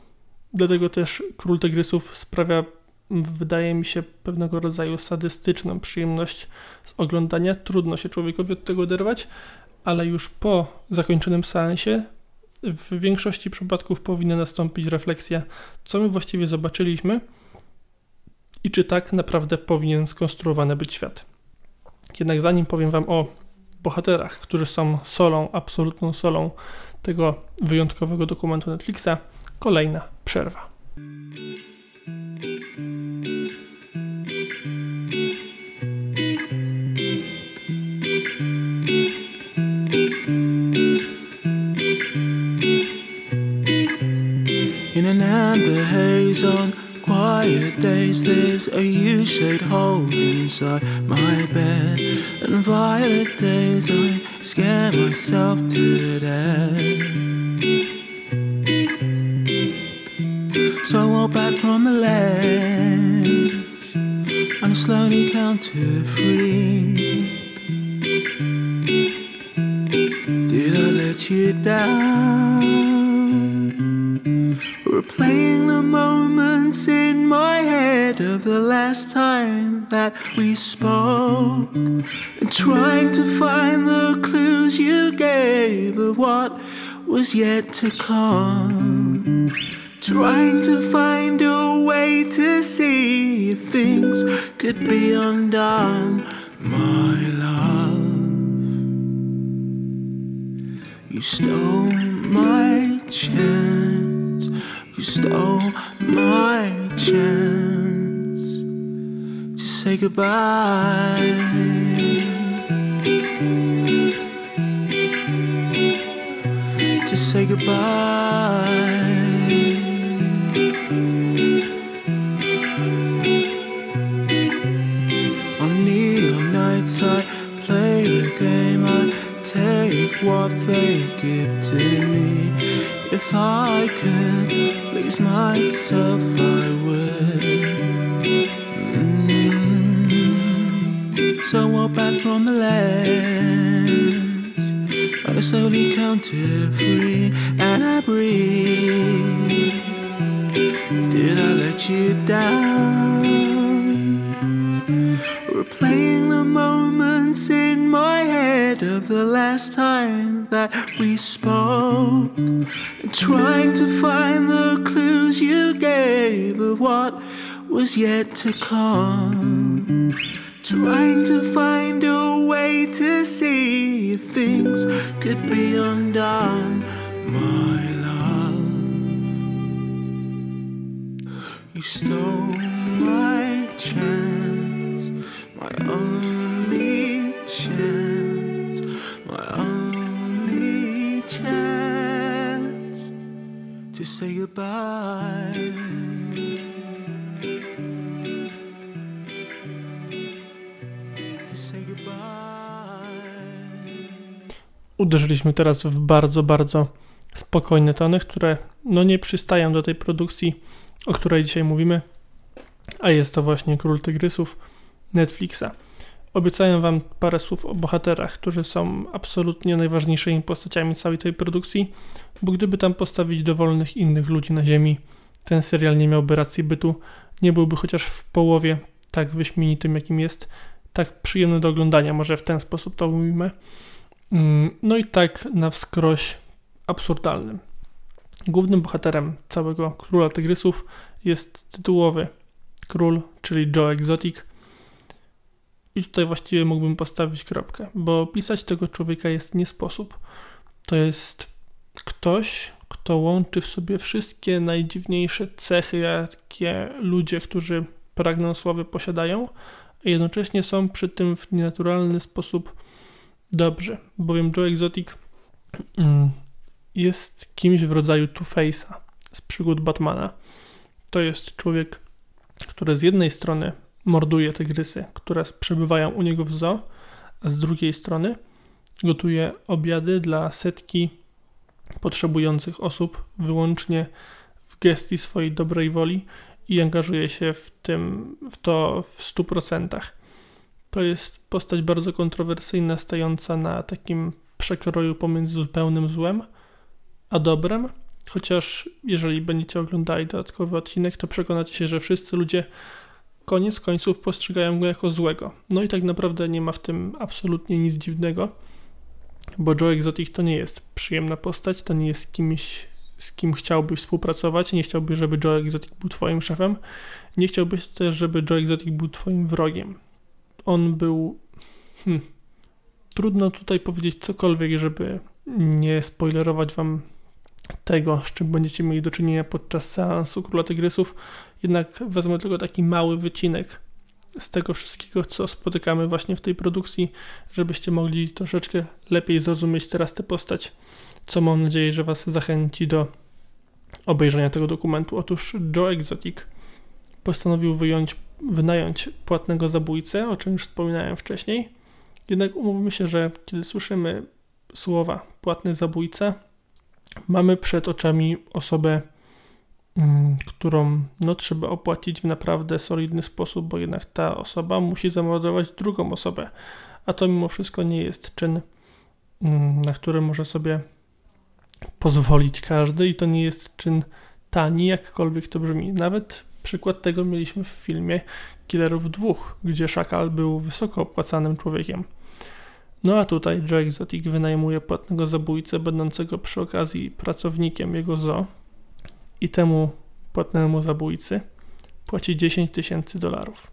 [SPEAKER 5] Dlatego też Król Tygrysów sprawia, wydaje mi się, pewnego rodzaju sadystyczną przyjemność z oglądania. Trudno się człowiekowi od tego oderwać, ale już po zakończonym seansie w większości przypadków powinna nastąpić refleksja, co my właściwie zobaczyliśmy i czy tak naprawdę powinien skonstruowany być świat. Jednak zanim powiem Wam o bohaterach, którzy są solą, absolutną solą tego wyjątkowego dokumentu Netflixa, kolejna przerwa.
[SPEAKER 6] In an amber haze on quiet days, there's a U-shaped hole inside my bed. And violet days, I scare myself to death. So I walk back from the ledge and I slowly count to three. Did I let you down? Replaying the moments in my head of the last time that we spoke, and trying to find the clues you gave of what was yet to come. Trying to find a way to see if things could be undone, my love. You stole my chance. You stole my chance to say goodbye. To say goodbye. On neon nights, I play the game. I take what they give to me. If I please myself, I would. Mm. So I walk back from the ledge, and I slowly count to three, and I breathe. Did I let you down? The last time that we spoke, trying to find the clues you gave of what was yet to come. Trying to find a way to see if things could be undone, my love. You stole my chance, my only say goodbye. To say goodbye.
[SPEAKER 5] Uderzyliśmy teraz w bardzo, bardzo spokojne tony, które no nie przystają do tej produkcji, o której dzisiaj mówimy, a jest to właśnie Król Tygrysów Netflixa. Obiecałem wam parę słów o bohaterach, którzy są absolutnie najważniejszymi postaciami całej tej produkcji, bo gdyby tam postawić dowolnych innych ludzi na ziemi, ten serial nie miałby racji bytu, nie byłby chociaż w połowie tak wyśmienitym, jakim jest, tak przyjemny do oglądania, może w ten sposób to ujmę. Mm, No i tak na wskroś absurdalnym. Głównym bohaterem całego Króla Tygrysów jest tytułowy król, czyli Joe Exotic. I tutaj właściwie mógłbym postawić kropkę, bo pisać tego człowieka jest nie sposób. To jest ktoś, kto łączy w sobie wszystkie najdziwniejsze cechy, jakie ludzie, którzy pragną sławy, posiadają, a jednocześnie są przy tym w nienaturalny sposób dobrzy, bowiem Joe Exotic mm, jest kimś w rodzaju Two-Face'a z przygód Batmana. To jest człowiek, który z jednej strony morduje tygrysy, które przebywają u niego w zoo, a z drugiej strony gotuje obiady dla setki potrzebujących osób wyłącznie w gestii swojej dobrej woli i angażuje się w tym, w to w 100%. To jest postać bardzo kontrowersyjna, stająca na takim przekroju pomiędzy zupełnym złem a dobrem, Chociaż jeżeli będziecie oglądali dodatkowy odcinek, to przekonacie się, że wszyscy ludzie koniec końców postrzegają go jako złego. No i tak naprawdę nie ma w tym absolutnie nic dziwnego, bo Joe Exotic to nie jest przyjemna postać, to nie jest kimś, z kim chciałbyś współpracować, nie chciałbyś, żeby Joe Exotic był twoim szefem, nie chciałbyś też, żeby Joe Exotic był twoim wrogiem. On był... Hmm, trudno tutaj powiedzieć cokolwiek, żeby nie spoilerować wam tego, z czym będziecie mieli do czynienia podczas seansu Króla Tygrysów, jednak wezmę tylko taki mały wycinek z tego wszystkiego, co spotykamy właśnie w tej produkcji, żebyście mogli troszeczkę lepiej zrozumieć teraz tę postać, co mam nadzieję, że Was zachęci do obejrzenia tego dokumentu. Otóż Joe Exotic postanowił wyjąć, wynająć płatnego zabójcę, o czym już wspominałem wcześniej. Jednak umówmy się, że kiedy słyszymy słowa płatny zabójca, mamy przed oczami osobę, którą no, trzeba opłacić w naprawdę solidny sposób, bo jednak ta osoba musi zamordować drugą osobę, a to mimo wszystko nie jest czyn, mm, na który może sobie pozwolić każdy i to nie jest czyn tani, jakkolwiek to brzmi. Nawet przykład tego mieliśmy w filmie Killerów dwóch, gdzie Szakal był wysoko opłacanym człowiekiem. No a tutaj Joe Exotic wynajmuje płatnego zabójcę, będącego przy okazji pracownikiem jego zoo i temu płatnemu zabójcy płaci 10 tysięcy dolarów.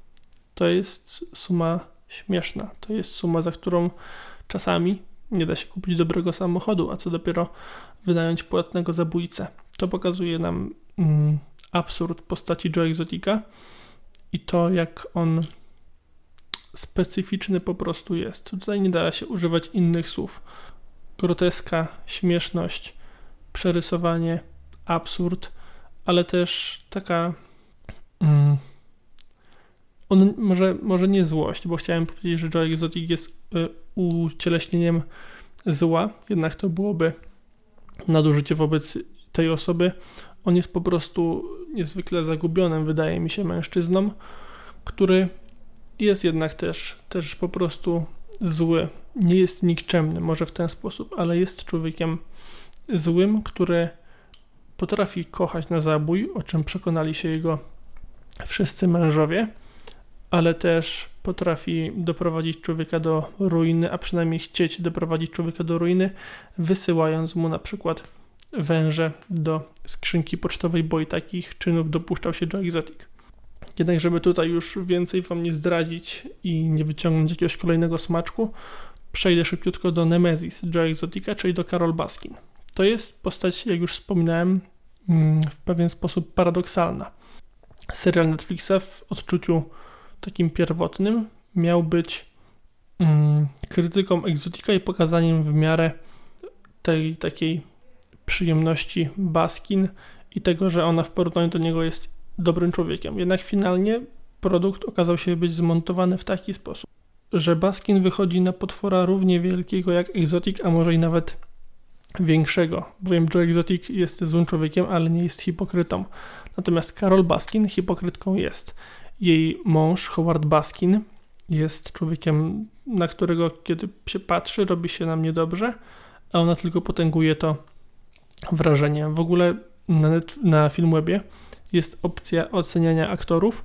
[SPEAKER 5] To jest suma śmieszna. To jest suma, za którą czasami nie da się kupić dobrego samochodu, a co dopiero wynająć płatnego zabójcę. To pokazuje nam mm, absurd postaci Joe Exotica i to, jak on specyficzny po prostu jest. Tutaj nie da się używać innych słów. Groteska, śmieszność, przerysowanie, absurd, ale też taka. Mm, on może, może nie złość, bo chciałem powiedzieć, że Joe Exotic jest y, ucieleśnieniem zła, jednak to byłoby nadużycie wobec tej osoby. On jest po prostu niezwykle zagubionym, wydaje mi się, mężczyzną, który jest jednak też, też po prostu zły. Nie jest nikczemny, może w ten sposób, ale jest człowiekiem złym, który potrafi kochać na zabój, o czym przekonali się jego wszyscy mężowie, ale też potrafi doprowadzić człowieka do ruiny, a przynajmniej chcieć doprowadzić człowieka do ruiny, wysyłając mu na przykład węże do skrzynki pocztowej, bo i takich czynów dopuszczał się Joe Exotic. Jednak, żeby tutaj już więcej Wam nie zdradzić i nie wyciągnąć jakiegoś kolejnego smaczku, przejdę szybciutko do Nemesis Joe Exotica, czyli do Carol Baskin. To jest postać, jak już wspominałem, mm, w pewien sposób paradoksalna. Serial Netflixa w odczuciu takim pierwotnym miał być mm, krytyką Exotica i pokazaniem w miarę tej takiej przyjemności Baskin i tego, że ona w porównaniu do niego jest dobrym człowiekiem. Jednak finalnie produkt okazał się być zmontowany w taki sposób, że Baskin wychodzi na potwora równie wielkiego jak Exotic, a może i nawet większego, bowiem Joe Exotic jest złym człowiekiem, ale nie jest hipokrytą. Natomiast Carol Baskin hipokrytką jest. Jej mąż, Howard Baskin, jest człowiekiem, na którego kiedy się patrzy, robi się nam niedobrze, a ona tylko potęguje to wrażenie. W ogóle na, na Filmwebie jest opcja oceniania aktorów.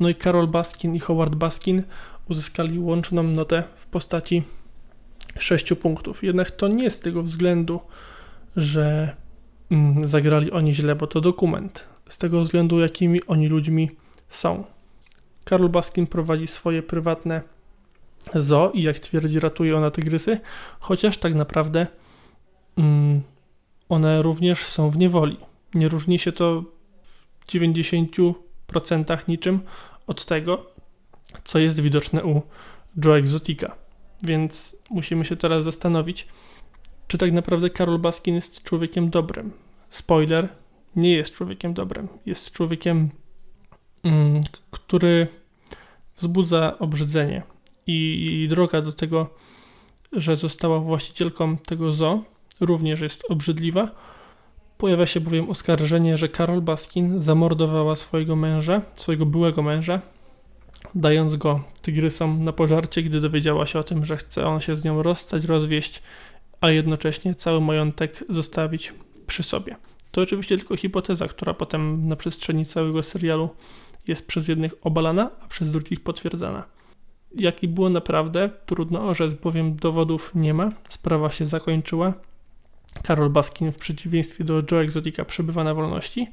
[SPEAKER 5] No i Carol Baskin i Howard Baskin uzyskali łączną notę w postaci 6 punktów. Jednak to nie z tego względu, że mm, zagrali oni źle, bo to dokument. Z tego względu, jakimi oni ludźmi są. Karol Baskin prowadzi swoje prywatne zoo i jak twierdzi, ratuje ona tygrysy, chociaż tak naprawdę mm, one również są w niewoli. Nie różni się to 90% niczym od tego, co jest widoczne u Joe Exotica. Więc musimy się teraz zastanowić, czy tak naprawdę Karol Baskin jest człowiekiem dobrym. Spoiler, nie jest człowiekiem dobrym. Jest człowiekiem, mm, który wzbudza obrzydzenie. I, droga do tego, że została właścicielką tego zoo, również jest obrzydliwa Pojawia się bowiem oskarżenie, że Karol Baskin zamordowała swojego męża, swojego byłego męża, dając go tygrysom na pożarcie, gdy dowiedziała się o tym, że chce on się z nią rozstać, rozwieść, a jednocześnie cały majątek zostawić przy sobie. To oczywiście tylko hipoteza, która potem na przestrzeni całego serialu jest przez jednych obalana, a przez drugich potwierdzana. Jaki było naprawdę, trudno orzec, bowiem dowodów nie ma. Sprawa się zakończyła. Karol Baskin w przeciwieństwie do Joe Exotica przebywa na wolności.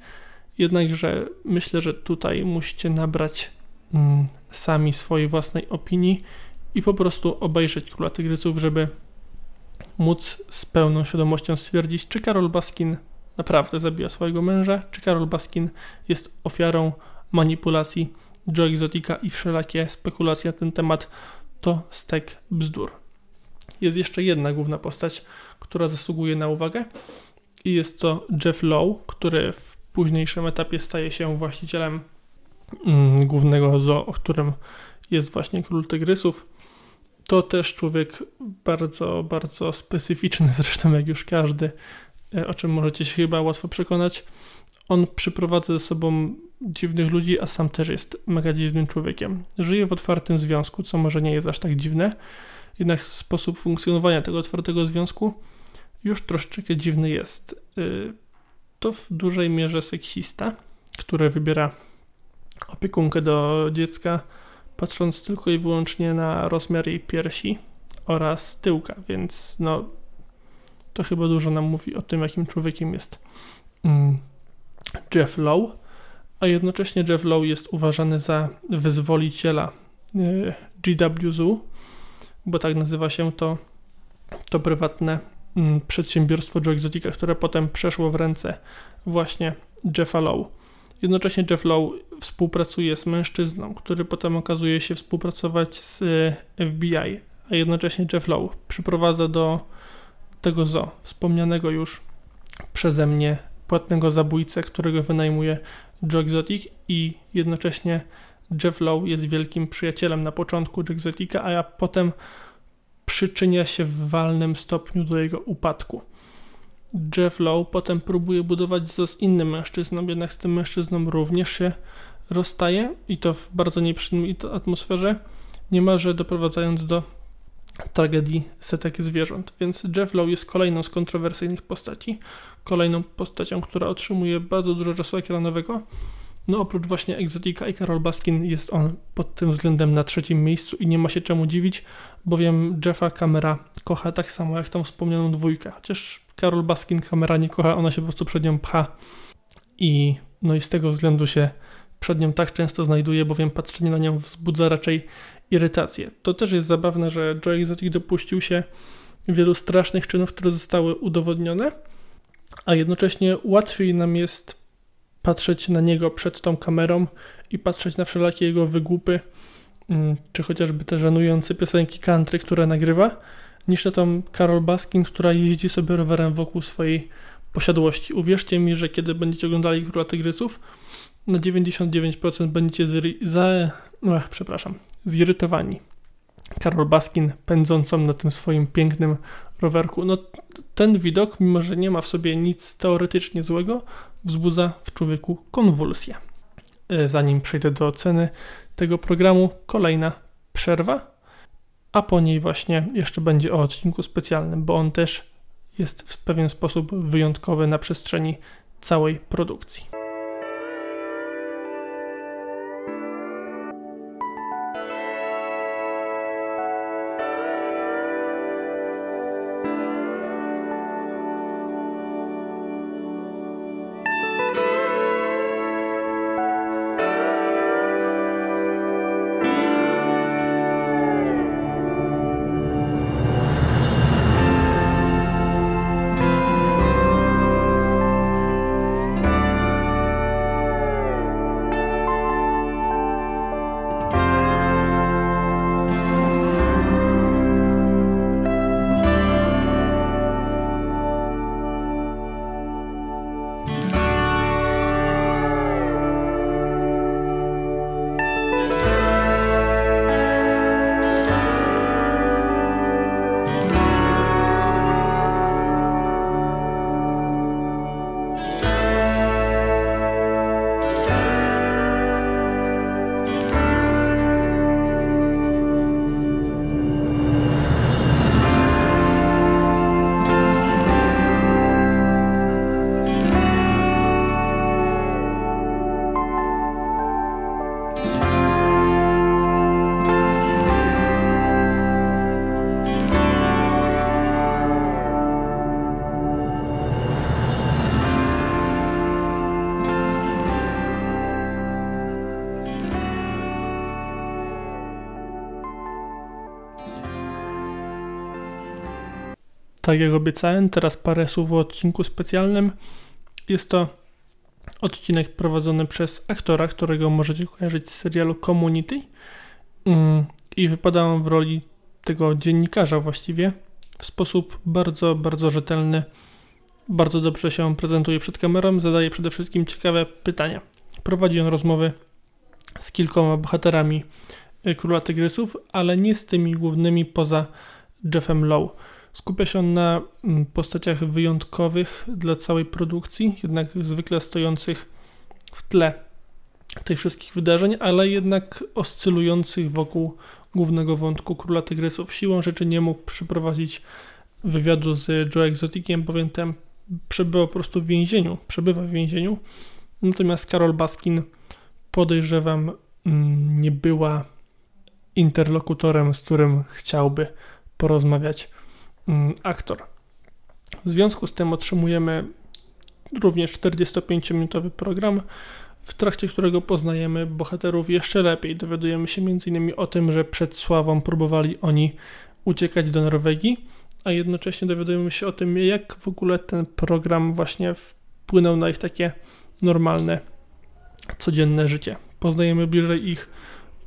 [SPEAKER 5] Jednakże myślę, że tutaj musicie nabrać sami swojej własnej opinii i po prostu obejrzeć Króla Tygrysów, żeby móc z pełną świadomością stwierdzić, czy Karol Baskin naprawdę zabija swojego męża, czy Karol Baskin jest ofiarą manipulacji Joe Exotica i wszelakie spekulacje na ten temat to stek bzdur. Jest jeszcze jedna główna postać, która zasługuje na uwagę i jest to Jeff Lowe, który w późniejszym etapie staje się właścicielem mm, głównego zoo, o którym jest właśnie Król Tygrysów. To też człowiek bardzo, bardzo specyficzny, zresztą jak już każdy, e, o czym możecie się chyba łatwo przekonać. On przyprowadza ze sobą dziwnych ludzi, a sam też jest mega dziwnym człowiekiem. Żyje w otwartym związku, co może nie jest aż tak dziwne, jednak sposób funkcjonowania tego otwartego związku już troszeczkę dziwny jest. Y, to w dużej mierze seksista, który wybiera opiekunkę do dziecka, patrząc tylko i wyłącznie na rozmiar jej piersi oraz tyłka, więc no to chyba dużo nam mówi o tym, jakim człowiekiem jest mm, Jeff Lowe, a jednocześnie Jeff Lowe jest uważany za wyzwoliciela y, GW Zoo, bo tak nazywa się to, to prywatne mm, przedsiębiorstwo Joe Exotica, które potem przeszło w ręce właśnie Jeffa Lowe. Jednocześnie Jeff Lowe współpracuje z mężczyzną, który potem okazuje się współpracować z y, FBI, a jednocześnie Jeff Lowe przyprowadza do tego zo, wspomnianego już przeze mnie płatnego zabójcę, którego wynajmuje Joe Exotic i jednocześnie Jeff Lowe jest wielkim przyjacielem na początku Joe Exotica, a potem przyczynia się w walnym stopniu do jego upadku. Jeff Lowe potem próbuje budować zo z innym mężczyzną, jednak z tym mężczyzną również się rozstaje i to w bardzo nieprzyjemnej atmosferze, niemalże doprowadzając do tragedii setek zwierząt. Więc Jeff Lowe jest kolejną z kontrowersyjnych postaci, kolejną postacią, która otrzymuje bardzo dużo czasu ekranowego. No oprócz właśnie Exotica i Carol Baskin jest on pod tym względem na trzecim miejscu i nie ma się czemu dziwić, bowiem Jeffa kamera kocha tak samo jak tą wspomnianą dwójkę. Chociaż Carol Baskin kamera nie kocha, ona się po prostu przed nią pcha i no i z tego względu się przed nią tak często znajduje, bowiem patrzenie na nią wzbudza raczej irytację. To też jest zabawne, że Joe Exotic dopuścił się wielu strasznych czynów, które zostały udowodnione, a jednocześnie łatwiej nam jest patrzeć na niego przed tą kamerą i patrzeć na wszelakie jego wygłupy, czy chociażby te żenujące piosenki country, które nagrywa, niż na tą Carol Baskin, która jeździ sobie rowerem wokół swojej posiadłości. Uwierzcie mi, że kiedy będziecie oglądali Króla Tygrysów, na 99% będziecie za, no, przepraszam, zirytowani. Karol Baskin pędzącą na tym swoim pięknym rowerku. No, ten widok, mimo że nie ma w sobie nic teoretycznie złego, wzbudza w człowieku konwulsję. E, zanim przejdę do oceny tego programu, kolejna przerwa, a po niej właśnie jeszcze będzie o odcinku specjalnym, bo on też jest w pewien sposób wyjątkowy na przestrzeni całej produkcji. Tak jak obiecałem, teraz parę słów o odcinku specjalnym. Jest to odcinek prowadzony przez aktora, którego możecie kojarzyć z serialu Community. Mm, I wypada on w roli tego dziennikarza właściwie w sposób bardzo, bardzo rzetelny. Bardzo dobrze się prezentuje przed kamerą, zadaje przede wszystkim ciekawe pytania. Prowadzi on rozmowy z kilkoma bohaterami y, Króla Tygrysów, ale nie z tymi głównymi poza Jeffem Lowe. Skupia się on na mm, postaciach wyjątkowych dla całej produkcji, jednak zwykle stojących w tle tych wszystkich wydarzeń, ale jednak oscylujących wokół głównego wątku Króla Tygrysów. Siłą rzeczy nie mógł przeprowadzić wywiadu z Joe Exoticiem, bowiem ten przebywał po prostu w więzieniu, przebywa w więzieniu. Natomiast Karol Baskin podejrzewam mm, nie była interlokutorem, z którym chciałby porozmawiać aktor. W związku z tym otrzymujemy również 45-minutowy program, w trakcie którego poznajemy bohaterów jeszcze lepiej. Dowiadujemy się m.in. o tym, że przed sławą próbowali oni uciekać do Norwegii, a jednocześnie dowiadujemy się o tym, jak w ogóle ten program właśnie wpłynął na ich takie normalne, codzienne życie. Poznajemy bliżej ich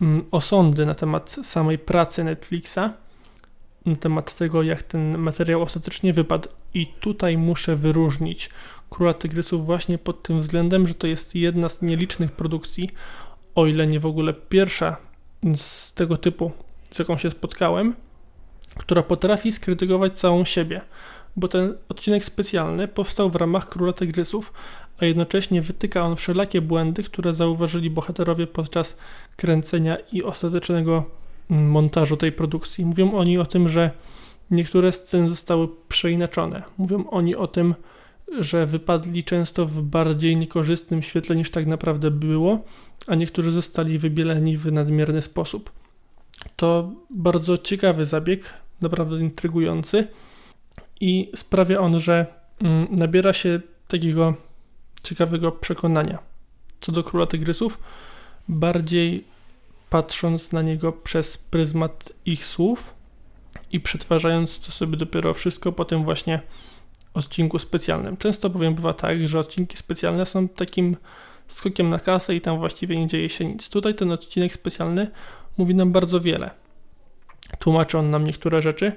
[SPEAKER 5] mm, osądy na temat samej pracy Netflixa, na temat tego, jak ten materiał ostatecznie wypadł. I tutaj muszę wyróżnić Króla Tygrysów właśnie pod tym względem, że to jest jedna z nielicznych produkcji, o ile nie w ogóle pierwsza z tego typu, z jaką się spotkałem, która potrafi skrytykować całą siebie, bo ten odcinek specjalny powstał w ramach Króla Tygrysów, a jednocześnie wytyka on wszelakie błędy, które zauważyli bohaterowie podczas kręcenia i ostatecznego montażu tej produkcji. Mówią oni o tym, że niektóre sceny zostały przeinaczone. Mówią oni o tym, że wypadli często w bardziej niekorzystnym świetle niż tak naprawdę było, a niektórzy zostali wybieleni w nadmierny sposób. To bardzo ciekawy zabieg, naprawdę intrygujący i sprawia on, że mm, nabiera się takiego ciekawego przekonania co do Króla Tygrysów, bardziej patrząc na niego przez pryzmat ich słów i przetwarzając to sobie dopiero wszystko po tym właśnie odcinku specjalnym. Często bowiem bywa tak, że odcinki specjalne są takim skokiem na kasę i tam właściwie nie dzieje się nic. Tutaj ten odcinek specjalny mówi nam bardzo wiele. Tłumaczy on nam niektóre rzeczy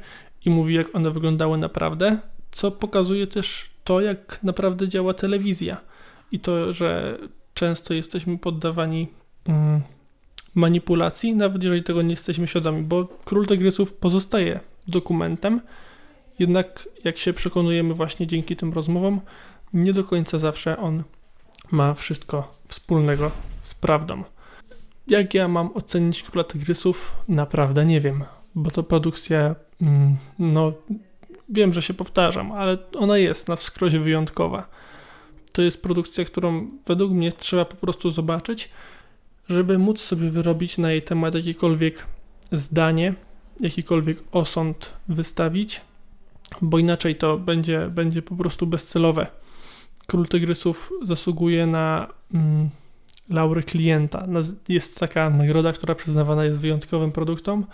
[SPEAKER 5] i mówi, jak one wyglądały naprawdę, co pokazuje też to, jak naprawdę działa telewizja i to, że często jesteśmy poddawani mm, manipulacji, nawet jeżeli tego nie jesteśmy świadomi, bo Król Tygrysów pozostaje dokumentem, jednak jak się przekonujemy właśnie dzięki tym rozmowom, nie do końca zawsze on ma wszystko wspólnego z prawdą. Jak ja mam ocenić Króla Tygrysów? Naprawdę nie wiem, bo to produkcja, mm, no wiem, że się powtarzam, ale ona jest na wskroś wyjątkowa. To jest produkcja, którą według mnie trzeba po prostu zobaczyć, żeby móc sobie wyrobić na jej temat jakiekolwiek zdanie, jakikolwiek osąd wystawić, bo inaczej to będzie, będzie po prostu bezcelowe. Król Tygrysów zasługuje na mm, laury klienta. Jest taka nagroda, która przyznawana jest wyjątkowym produktom,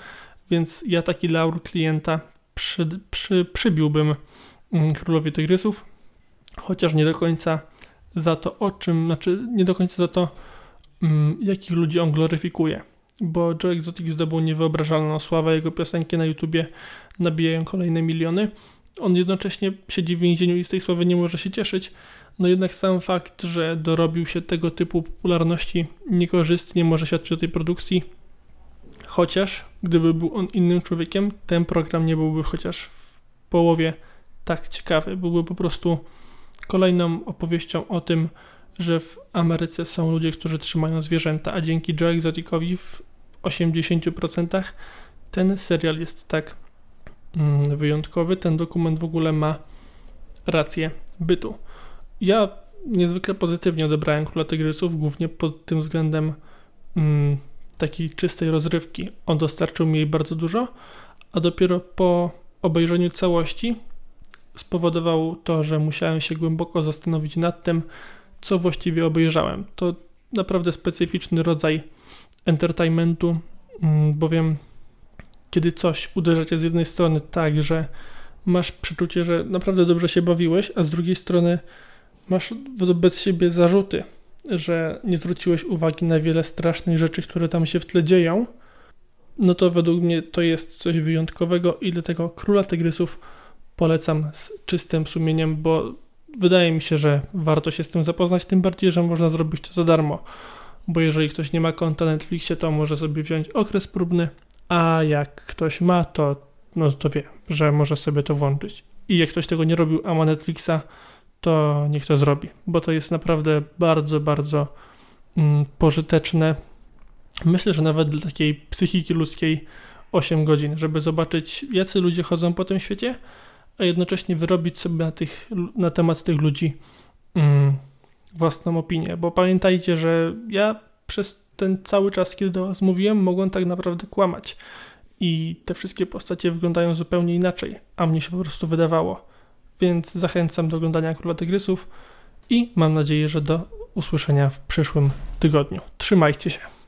[SPEAKER 5] więc ja taki laur klienta przy, przy, przybiłbym mm, Królowi Tygrysów, chociaż nie do końca za to, o czym, znaczy nie do końca za to, jakich ludzi on gloryfikuje bo Joe Exotic zdobył niewyobrażalną sławę, jego piosenki na YouTubie nabijają kolejne miliony. On jednocześnie siedzi w więzieniu i z tej sławy nie może się cieszyć, no jednak sam fakt, że dorobił się tego typu popularności niekorzystnie może świadczyć o tej produkcji, chociaż gdyby był on innym człowiekiem, ten program nie byłby chociaż w połowie tak ciekawy. Byłby po prostu kolejną opowieścią o tym, że w Ameryce są ludzie, którzy trzymają zwierzęta, a dzięki Joe Exoticowi w 80% ten serial jest tak mm, wyjątkowy, ten dokument w ogóle ma rację bytu. Ja niezwykle pozytywnie odebrałem Króla Tygrysów, głównie pod tym względem mm, takiej czystej rozrywki. On dostarczył mi jej bardzo dużo, a dopiero po obejrzeniu całości spowodował to, że musiałem się głęboko zastanowić nad tym, co właściwie obejrzałem. To naprawdę specyficzny rodzaj entertainmentu, mm, bowiem kiedy coś uderza cię z jednej strony tak, że masz przeczucie, że naprawdę dobrze się bawiłeś, a z drugiej strony masz wobec siebie zarzuty, że nie zwróciłeś uwagi na wiele strasznych rzeczy, które tam się w tle dzieją, no to według mnie to jest coś wyjątkowego i dlatego Króla Tygrysów polecam z czystym sumieniem, bo wydaje mi się, że warto się z tym zapoznać, tym bardziej, że można zrobić to za darmo. Bo jeżeli ktoś nie ma konta na Netflixie, to może sobie wziąć okres próbny, a jak ktoś ma, to, no, to wie, że może sobie to włączyć. I jak ktoś tego nie robił, a ma Netflixa, to niech to zrobi, bo to jest naprawdę bardzo, bardzo mm, pożyteczne. Myślę, że nawet dla takiej psychiki ludzkiej 8 godzin, żeby zobaczyć, jacy ludzie chodzą po tym świecie, a jednocześnie wyrobić sobie na, tych, na temat tych ludzi mm, własną opinię. Bo pamiętajcie, że ja przez ten cały czas, kiedy do Was mówiłem, mogłem tak naprawdę kłamać. I te wszystkie postacie wyglądają zupełnie inaczej, a mnie się po prostu wydawało. Więc zachęcam do oglądania Króla Tygrysów i mam nadzieję, że do usłyszenia w przyszłym tygodniu. Trzymajcie się.